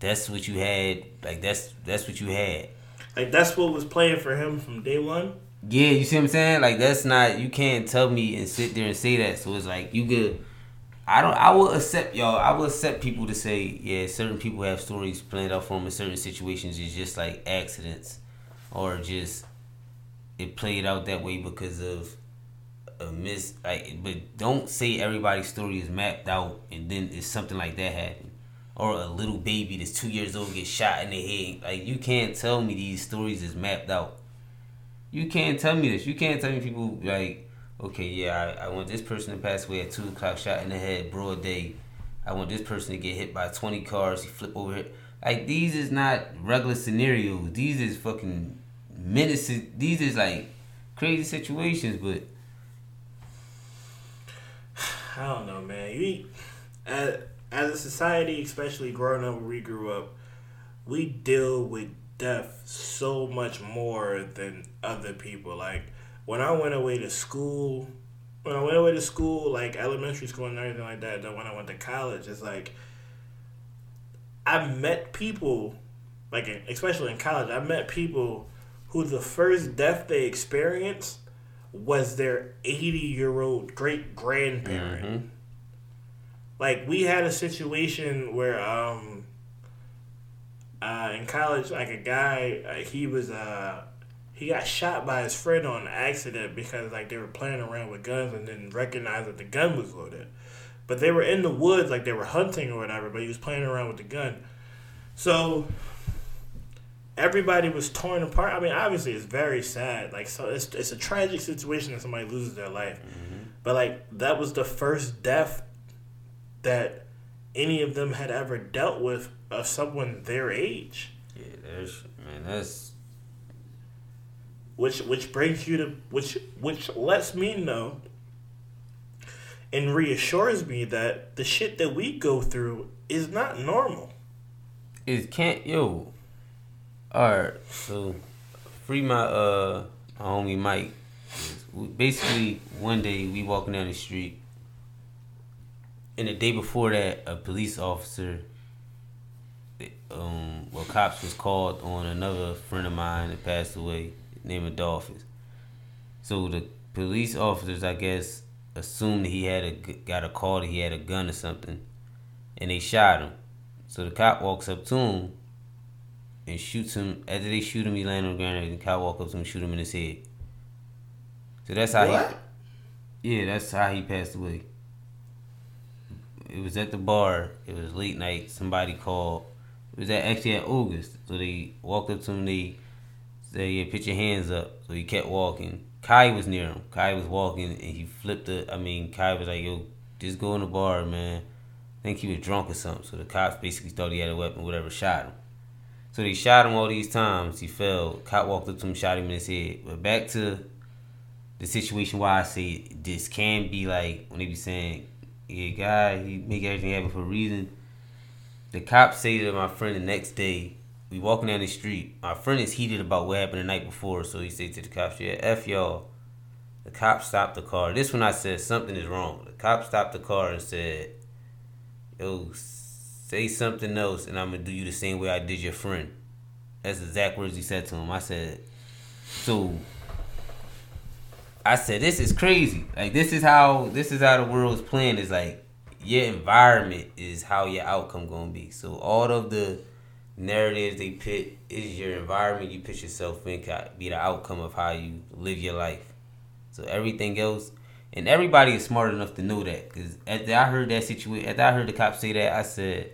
that's what you had. Like, that's that's what you had. like that's what was playing for him from day one. Yeah, you see what I'm saying? Like that's not you can't tell me and sit there and say that. So it's like you could I don't I will accept y'all. I will accept people to say, yeah, certain people have stories planned out for them in certain situations is just like accidents or just it played out that way because of a miss like but don't say everybody's story is mapped out and then it's something like that happen. Or a little baby that's two years old gets shot in the head. Like you can't tell me these stories is mapped out. You can't tell me this. You can't tell me people like, okay, yeah, I, I want this person to pass away at two o'clock, shot in the head, broad day. I want this person to get hit by twenty cars. He flip over it. Like these is not regular scenarios. These is fucking menaces. These is like crazy situations. But I don't know, man. You, as, as a society, especially growing up where we grew up, we deal with death so much more than other people. Like when I went away to school, when I went away to school, like elementary school and everything like that, then when I went to college, it's like I met people, like especially in college, I met people who the first death they experienced was their 80 year old great grandparent. Mhm. Like we had a situation where um uh in college like a guy uh, he was uh he got shot by his friend on accident because like they were playing around with guns and didn't recognize that the gun was loaded. But they were in the woods like they were hunting or whatever, but he was playing around with the gun. So everybody was torn apart. I mean, obviously it's very sad. Like so it's it's a tragic situation that somebody loses their life. But like that was the first death that any of them had ever dealt with of someone their age. yeah, there's man, that's Which which brings you to which which lets me know and reassures me that the shit that we go through is not normal. it can't yo. All right, so free my uh my homie Mike. Basically, one day we walking down the street, and the day before that, a police officer, um, well, cops was called on another friend of mine that passed away, named Adolphus. So the police officers, I guess, assumed he had a got a call that he had a gun or something, and they shot him. So the cop walks up to him and shoots him. After they shoot him, he lands on the ground. And the cop walks up to him and shoot him in his head. So that's how What? he. Yeah, that's how he passed away. It was at the bar. It was late night. Somebody called. It was at, actually at August. So they walked up to him. They said, "Yeah, put your hands up." So he kept walking. Kai was near him. Kai was walking, and he flipped it. I mean, Kai was like, "Yo, just go in the bar, man." I think he was drunk or something. So the cops basically thought he had a weapon, whatever, shot him. So they shot him all these times. He fell. Cop walked up to him, shot him in his head. But back to the situation why I say this can be like when they be saying, "Yeah, guy, he make everything happen for a reason." The cops say to my friend the next day, we walking down the street. My friend is heated about what happened the night before, so he said to the cops, "Yeah, f y'all." The cop stopped the car. This one I said something is wrong. The cop stopped the car and said, "Yo, say something else, and I'm gonna do you the same way I did your friend." That's the exact words he said to him. I said, "So." I said, "This is crazy. Like this is how this is how the world is playing. Is like your environment is how your outcome gonna be. So all of the narratives they put is your environment you put yourself in can be the outcome of how you live your life. So everything else, and everybody is smart enough to know that. Because after I heard that situation, after I heard the cops say that, I said,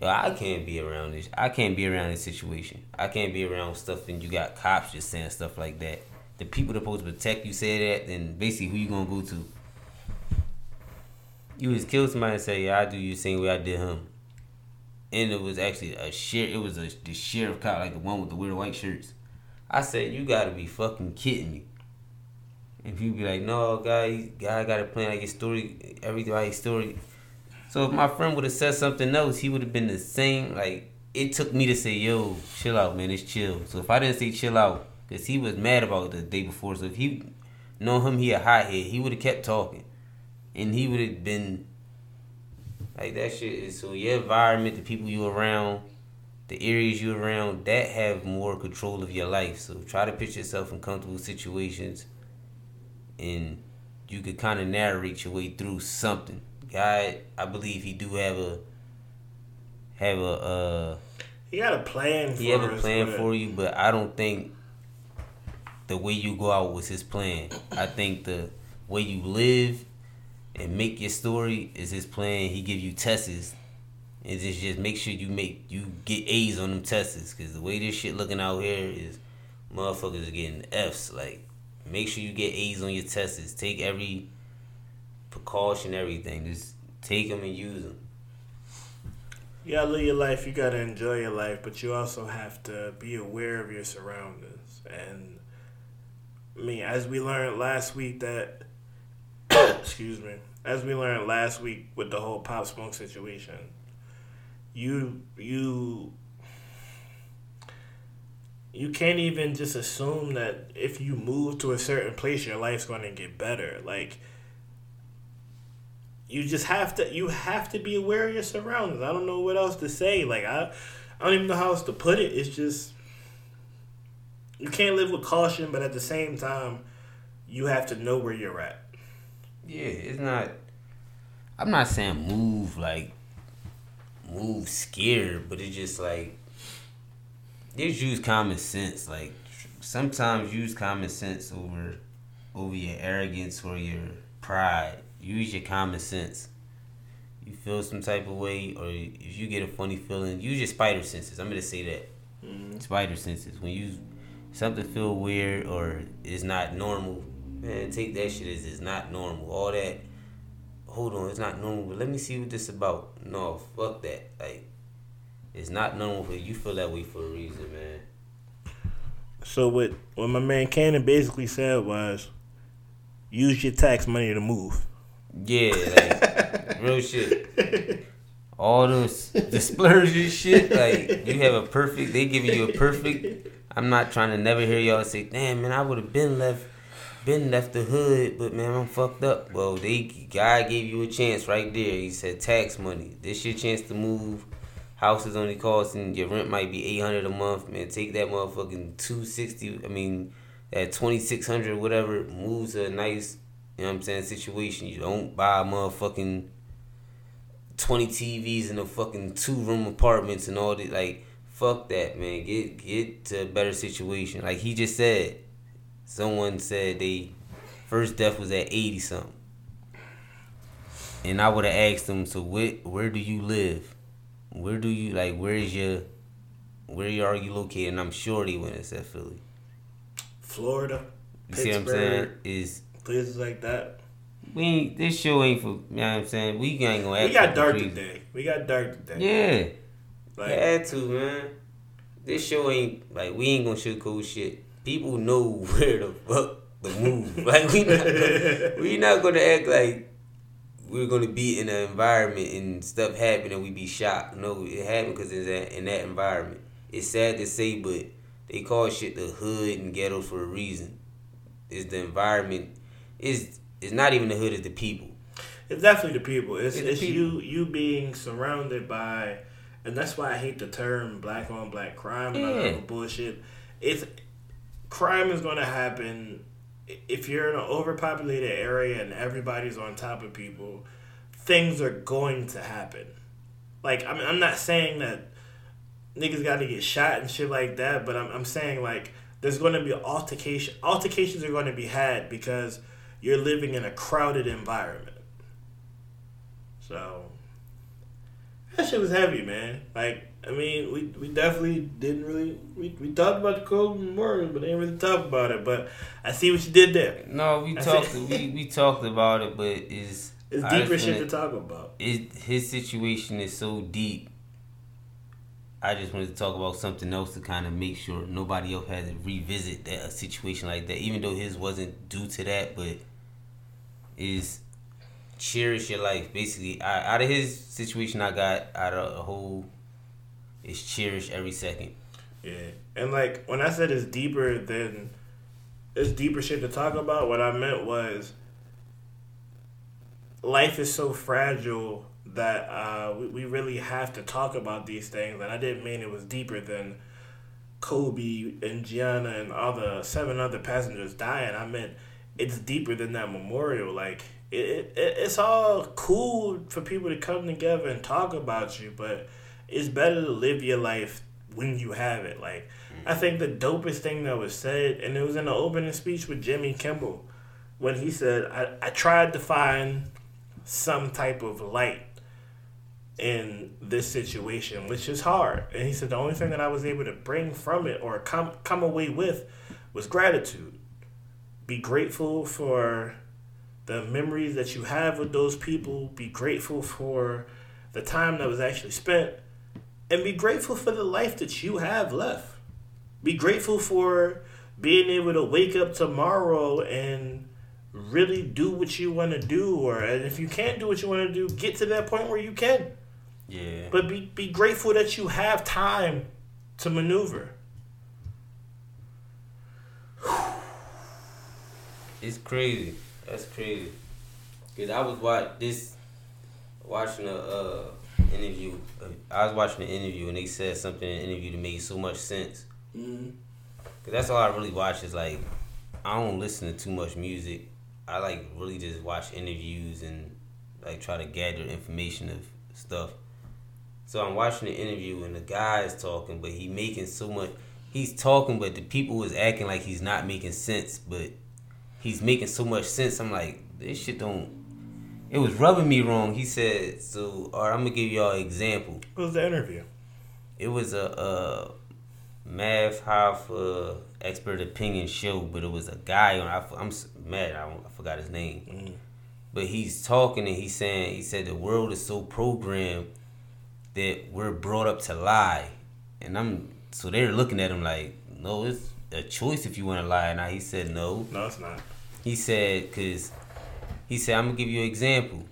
"Yo, I can't be around this. I can't be around this situation. I can't be around stuff and you got cops just saying stuff like that. The people that supposed to protect you say that, then basically who you gonna go to? You just kill somebody and say, "Yeah, I do you the same way I did him." And it was actually a sheriff. It was a the sheriff cop, like the one with the weird white shirts. I said, "You gotta be fucking kidding me." And people be like, no, guy, guy got a plan. Like his story, everybody's story. So if my friend would have said something else, he would have been the same. Like it took me to say, yo, chill out, man, it's chill. So if I didn't say chill out, cause he was mad about it the day before. So if he know him, he a hothead, he would have kept talking, and he would have been like that. Shit is so your environment, the people you around the areas you're around that have more control of your life. So try to put yourself in comfortable situations and you could kind of narrate your way through something. God, I believe he do have a have a uh he got a plan he have a plan for you, but I don't think the way you go out was his plan. I think the way you live and make your story is his plan. He give you tests and just just make sure you make you get A's on them tests because the way this shit looking out here is motherfuckers are getting F's. Like, make sure you get A's on your tests. Take every precaution, everything. Just take them and use them. You gotta live your life. You gotta enjoy your life, but you also have to be aware of your surroundings. And I mean, as we learned last week, that excuse me, as we learned last week with the whole Pop Smoke situation you you you can't even just assume that if you move to a certain place your life's going to get better. Like you just have to you have to be aware of your surroundings. I don't know what else to say. Like i i don't even know how else to put it. It's just you can't live with caution but at the same time you have to know where you're at yeah it's not i'm not saying move like move scared, but it's just like just use common sense. Like sometimes use common sense over over your arrogance or your pride. Use your common sense. You feel some type of way, or if you get a funny feeling, use your spider senses. I'm gonna say that. Mm-hmm. Spider senses. When you something feel weird or is not normal, man, take that shit as it's not normal. All that hold on, it's not normal, but let me see what this about. No, fuck that. Like, it's not normal for you. Feel that way for a reason, man. So what what my man Cannon basically said was, use your tax money to move. Yeah, like real shit. All those the splurge shit, like you have a perfect. They giving you a perfect. I'm not trying to never hear y'all say, "Damn man, I would have been left." been left the hood, but man, I'm fucked up. Well, they God gave you a chance right there. He said tax money. This your chance to move. Houses only costing your rent might be eight hundred a month. Man, take that motherfucking two sixty. I mean, at twenty six hundred, whatever. moves a nice, you know what I'm saying, situation. You don't buy motherfucking twenty TVs in a fucking two room apartments and all that. Like, fuck that, man. Get get to a better situation. Like he just said someone said they first death was at 80 something. And I would have asked them, so where, where do you live? Where do you, like, where is your, where are you located? And I'm sure they went and said Philly. Florida. You see what I'm saying? Is places like that. We ain't, this show ain't for, you know what I'm saying? We ain't gonna We got dark today. We got dark today. Yeah. Like, had to, man. This show ain't, like, we ain't gonna show cool shit people know where the fuck the move. like we not gonna, we not gonna act like we're gonna be in an environment and stuff happen and we be shocked. No, it happened because it's that, in that environment. It's sad to say, but they call shit the hood and ghetto for a reason. It's the environment. It's it's not even the hood. It's the people. It's definitely the people. It's it's, it's people. you you being surrounded by, and that's why I hate the term black on black crime and all that bullshit. It's crime is going to happen if you're in an overpopulated area and everybody's on top of people. Things are going to happen. Like I mean, I'm not saying that niggas got to get shot and shit like that, but I'm I'm saying like there's going to be altercation. Altercations are going to be had because you're living in a crowded environment. So that shit was heavy, man. Like I mean, we we definitely didn't really we, we talked about the code and words, but didn't really talk about it. But I see what you did there. No, we I talked we, we talked about it, but it's it's deeper shit to talk about. It, his situation is so deep I just wanted to talk about something else to kind of make sure nobody else had to revisit that a situation like that, even though his wasn't due to that, but is cherish your life. Basically, I, out of his situation, I got out of a whole is cherish every second. Yeah, and like when I said it's deeper than it's deeper shit to talk about. What I meant was life is so fragile that uh, we, we really have to talk about these things. And I didn't mean it was deeper than Kobe and Gianna and all the seven other passengers dying. I meant it's deeper than that memorial. Like it, it it's all cool for people to come together and talk about you, but it's better to live your life when you have it. Like I think the dopest thing that was said, and it was in the opening speech with Jimmy Kimmel, when he said, "I, I tried to find some type of light in this situation, which is hard." And he said the only thing that I was able to bring from it or come come away with was gratitude. Be grateful for the memories that you have with those people. Be grateful for the time that was actually spent, and be grateful for the life that you have left. Be grateful for being able to wake up tomorrow and really do what you want to do or and if you can't do what you want to do get to that point where you can. Yeah. But be, be grateful that you have time to maneuver. It's crazy that's crazy because i was watch this watching a uh, interview uh, i was watching an interview and they said something in the interview that made so much sense Mm-hmm. Cause that's all I really watch is like I don't listen to too much music. I like really just watch interviews and like try to gather information of stuff. So I'm watching the interview and the guy is talking, but he making so much. He's talking, but the people is acting like he's not making sense. But he's making so much sense. I'm like, this shit don't. It was rubbing me wrong. He said, "So, all right, I'm gonna give y'all an example." What was the interview? It was a. Uh, Math half expert opinion show, but it was a guy on. I, am mad. I, I, forgot his name, mm but he's talking and he's saying he said the world is so programmed that we're brought up to lie, and I'm so they're looking at him like, no, it's a choice if you want to lie. Now he said no. No, it's not. He said because he said I'm gonna give you an example.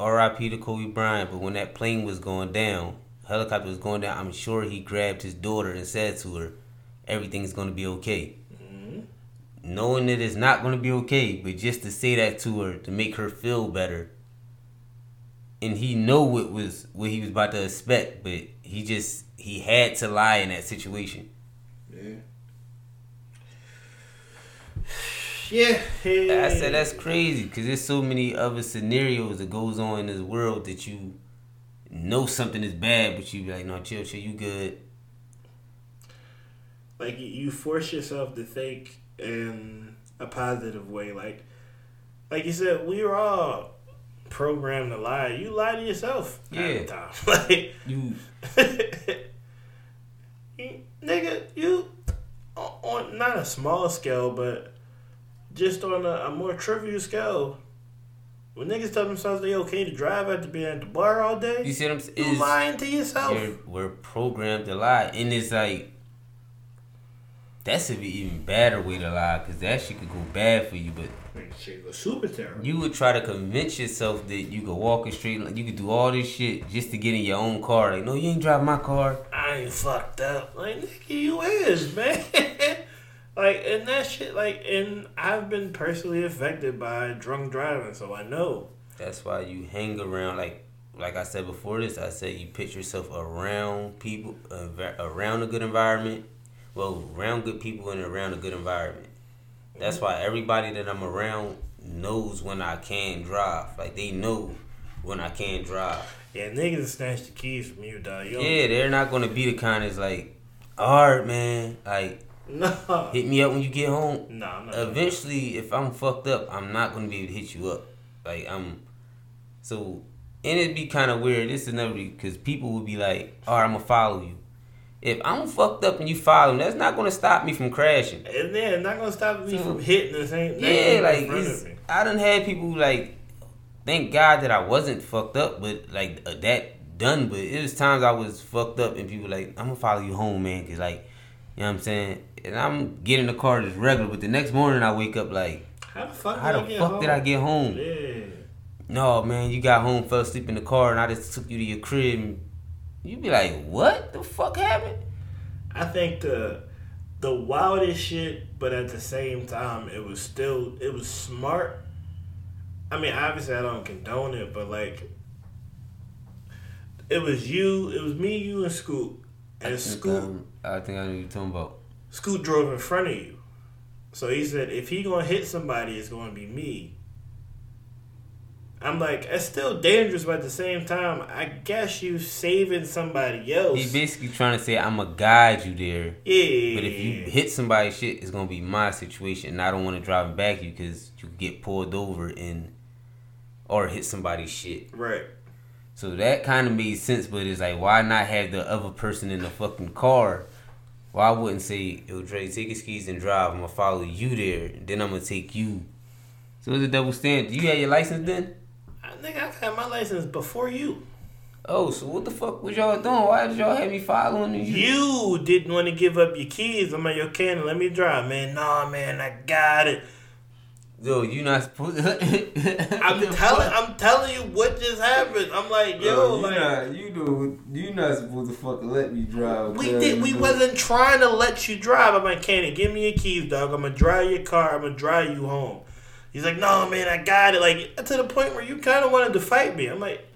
R.I.P. to Kobe Bryant, but when that plane was going down helicopter was going down, I'm sure he grabbed his daughter and said to her, "Everything's going to be okay." Mm-hmm. Knowing that it's not going to be okay, but just to say that to her to make her feel better. And he know what was what he was about to expect, but he just he had to lie in that situation. Yeah. Yeah, I said that's crazy because there's so many other scenarios that goes on in this world that you know something is bad, but you be like, no, chill, chill, you good. Like you force yourself to think in a positive way. Like, like you said, we are all programmed to lie. You lie to yourself. Yeah. like you, nigga, you on not a small scale, but just on a, a more trivial scale when niggas tell themselves they okay to drive after being at the bar all day, you see what I'm saying? You're lying to yourself. we're programmed to lie, and it's like that's an even better way to lie because that shit could go bad for you. But shit go super terrible. You would try to convince yourself that you could walk a straight, like you could do all this shit just to get in your own car. Like, no, you ain't drive my car. I ain't fucked up. Like, nigga, you is man. Like and that shit, like and I've been personally affected by drunk driving, so I know. That's why you hang around like like I said before this. I said you put yourself around people, around a good environment. Well, around good people and around a good environment. That's why everybody that I'm around knows when I can drive. Like they know when I can drive. Yeah, niggas snatch the keys from you, dog. You yeah, they're not gonna be the kind that's like, alright, man. Like no. Hit me up when you get home. No, I'm not. Eventually, if I'm fucked up, I'm not gonna be able to hit you up. Like I'm, so and it'd be kind of weird. This is never because people would be like, "All right, I'm gonna follow you." If I'm fucked up and you follow me, that's not gonna stop me from crashing. And then not gonna stop me so, from hitting the same. Thing. Yeah, like I done had people like, thank God that I wasn't fucked up, but like uh, that done, but it was times I was fucked up and people like, I'm gonna follow you home, man, cause like, you know what I'm saying? And I'm getting the car just regular, but the next morning I wake up like, How the fuck? how did the I fuck get did I get home? Yeah. No, man, you got home, fell asleep in the car, and I just took you to your crib. And you be like, what the fuck happened? I think the the wildest shit, but at the same time, it was still it was smart. I mean, obviously, I don't condone it, but like, it was you, it was me, you, and Scoot, and Scoot, Um, I think I know what you're talking about. Scoot drove in front of you. So he said, if he gonna hit somebody, it's gonna be me. I'm like, it's still dangerous, but at the same time, I guess you saving somebody else. He basically trying to say, I'm gonna guide you there. yeah. But if you hit somebody, shit, it's gonna be my situation, and I don't want to drive back you because you get pulled over and or hit somebody's shit. right. So that kind of made sense, but it's like, why not have the other person in the fucking car? Why I wouldn't say, yo, Dre, take your skis and drive. I'm gonna follow you there, then I'm gonna take you. So it's a double standard. You had your license then? Uh, I think I've had my license before you. Oh, so what the fuck was y'all doing? Why did y'all have me following you? You didn't want to give up your keys. I'm like, yo, Cannon, let me drive, man. Nah, man, I got it. Yo, you not supposed to. I'm telling, I'm telling you what just happened. I'm like, yo, you like, not, you know, you not supposed to fucking let me drive. we did, we know. wasn't trying to let you drive. I'm like, Cannon, give me your keys, dog. I'm gonna drive your car. I'm gonna drive you home. He's like, no, man, I got it. Like to the point where you kind of wanted to fight me. I'm like,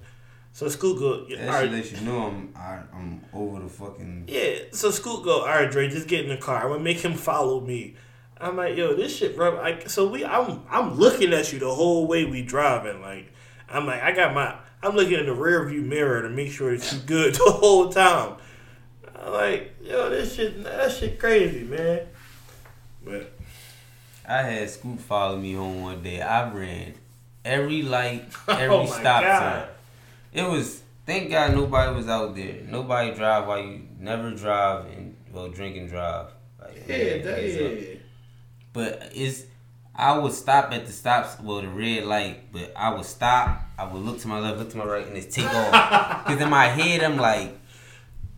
so Scoot go, all That right, should let you know I'm I, I'm over the fucking. Yeah, so Scoot go, all right, Dre, just get in the car. I'm gonna make him follow me. I'm like, yo, this shit, bro. Like, so we, I'm, I'm looking at you the whole way we driving. Like, I'm like, I got my, I'm looking in the rear view mirror to make sure that you good the whole time. I'm like, yo, this shit, that shit crazy, man. But I had Scoop follow me home one day. I ran every light, oh every Oh stop God. sign. It was thank God nobody was out there. Nobody drive while you never drive and well drink and drive. Like, yeah, that, yeah. But it's I would stop at the stops, well the red light, but I would stop. I would look to my left, look to my right, and it's take off. Because in my head, I'm like,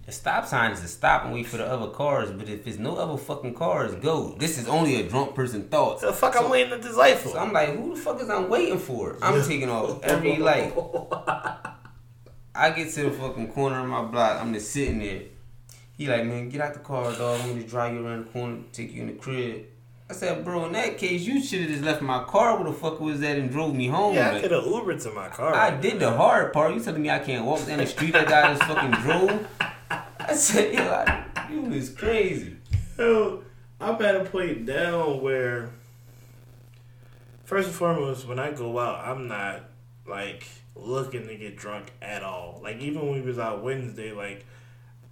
the stop sign is to stop and wait for the other cars. But if there's no other fucking cars, go. This is only a drunk person thought. The fuck So- I'm waiting at this light for? So I'm like, who the fuck is I'm waiting for? I'm taking off every light. I get to the fucking corner of my block. I'm just sitting there. He like, man, get out the car, dog. I'm gonna drive you around the corner, take you in the crib. I said, bro, in that case, you should have just left my car where the fuck was that and drove me home. Yeah, I could have Ubered to my car. I did the hard part. You telling me I can't walk down the street that guy just fucking drove? I said, yo, I, you was crazy. Yo, I'm at a point down where, first and foremost, when I go out, I'm not like looking to get drunk at all. Like even when we was out Wednesday, like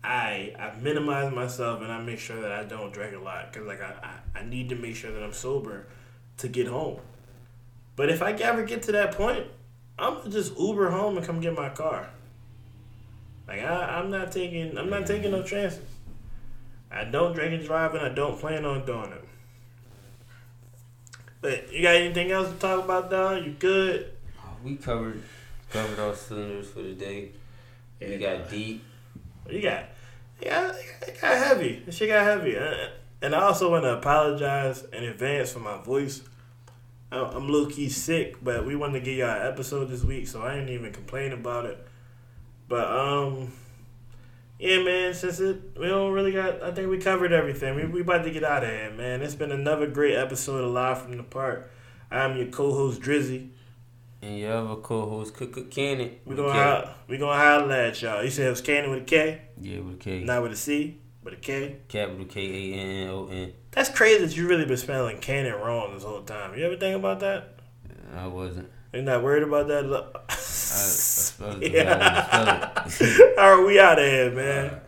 I I minimize myself and I make sure that I don't drink a lot because like I, I I need to make sure that I'm sober to get home. But if I ever get to that point, I'm gonna just Uber home and come get my car. Like I, I'm not taking I'm not taking no chances. I don't drink and drive, and I don't plan on doing it. But you got anything else to talk about, Don? You good? We covered covered our cylinders for the day. We got deep. You got, yeah, it got heavy. This shit got heavy, and I also want to apologize in advance for my voice. I'm low key sick, but we wanted to get y'all an episode this week, so I didn't even complain about it. But um, yeah, man. Since it we don't really got, I think we covered everything. We we about to get out of here, man. It's been another great episode of Live from the Park. I'm your co-host Drizzy. And your other co-host, Cook Cook Cannon. We gonna ho- we gonna holler at y'all. You said it was Cannon with a K, Yeah, with a K. not with a C, but a K. Capital K A N N O N. That's crazy that you really been spelling Cannon wrong this whole time. You ever think about that? I wasn't. You're not worried about that? I, I spelled it. Yeah. I spelled it. All right, we out of here, man.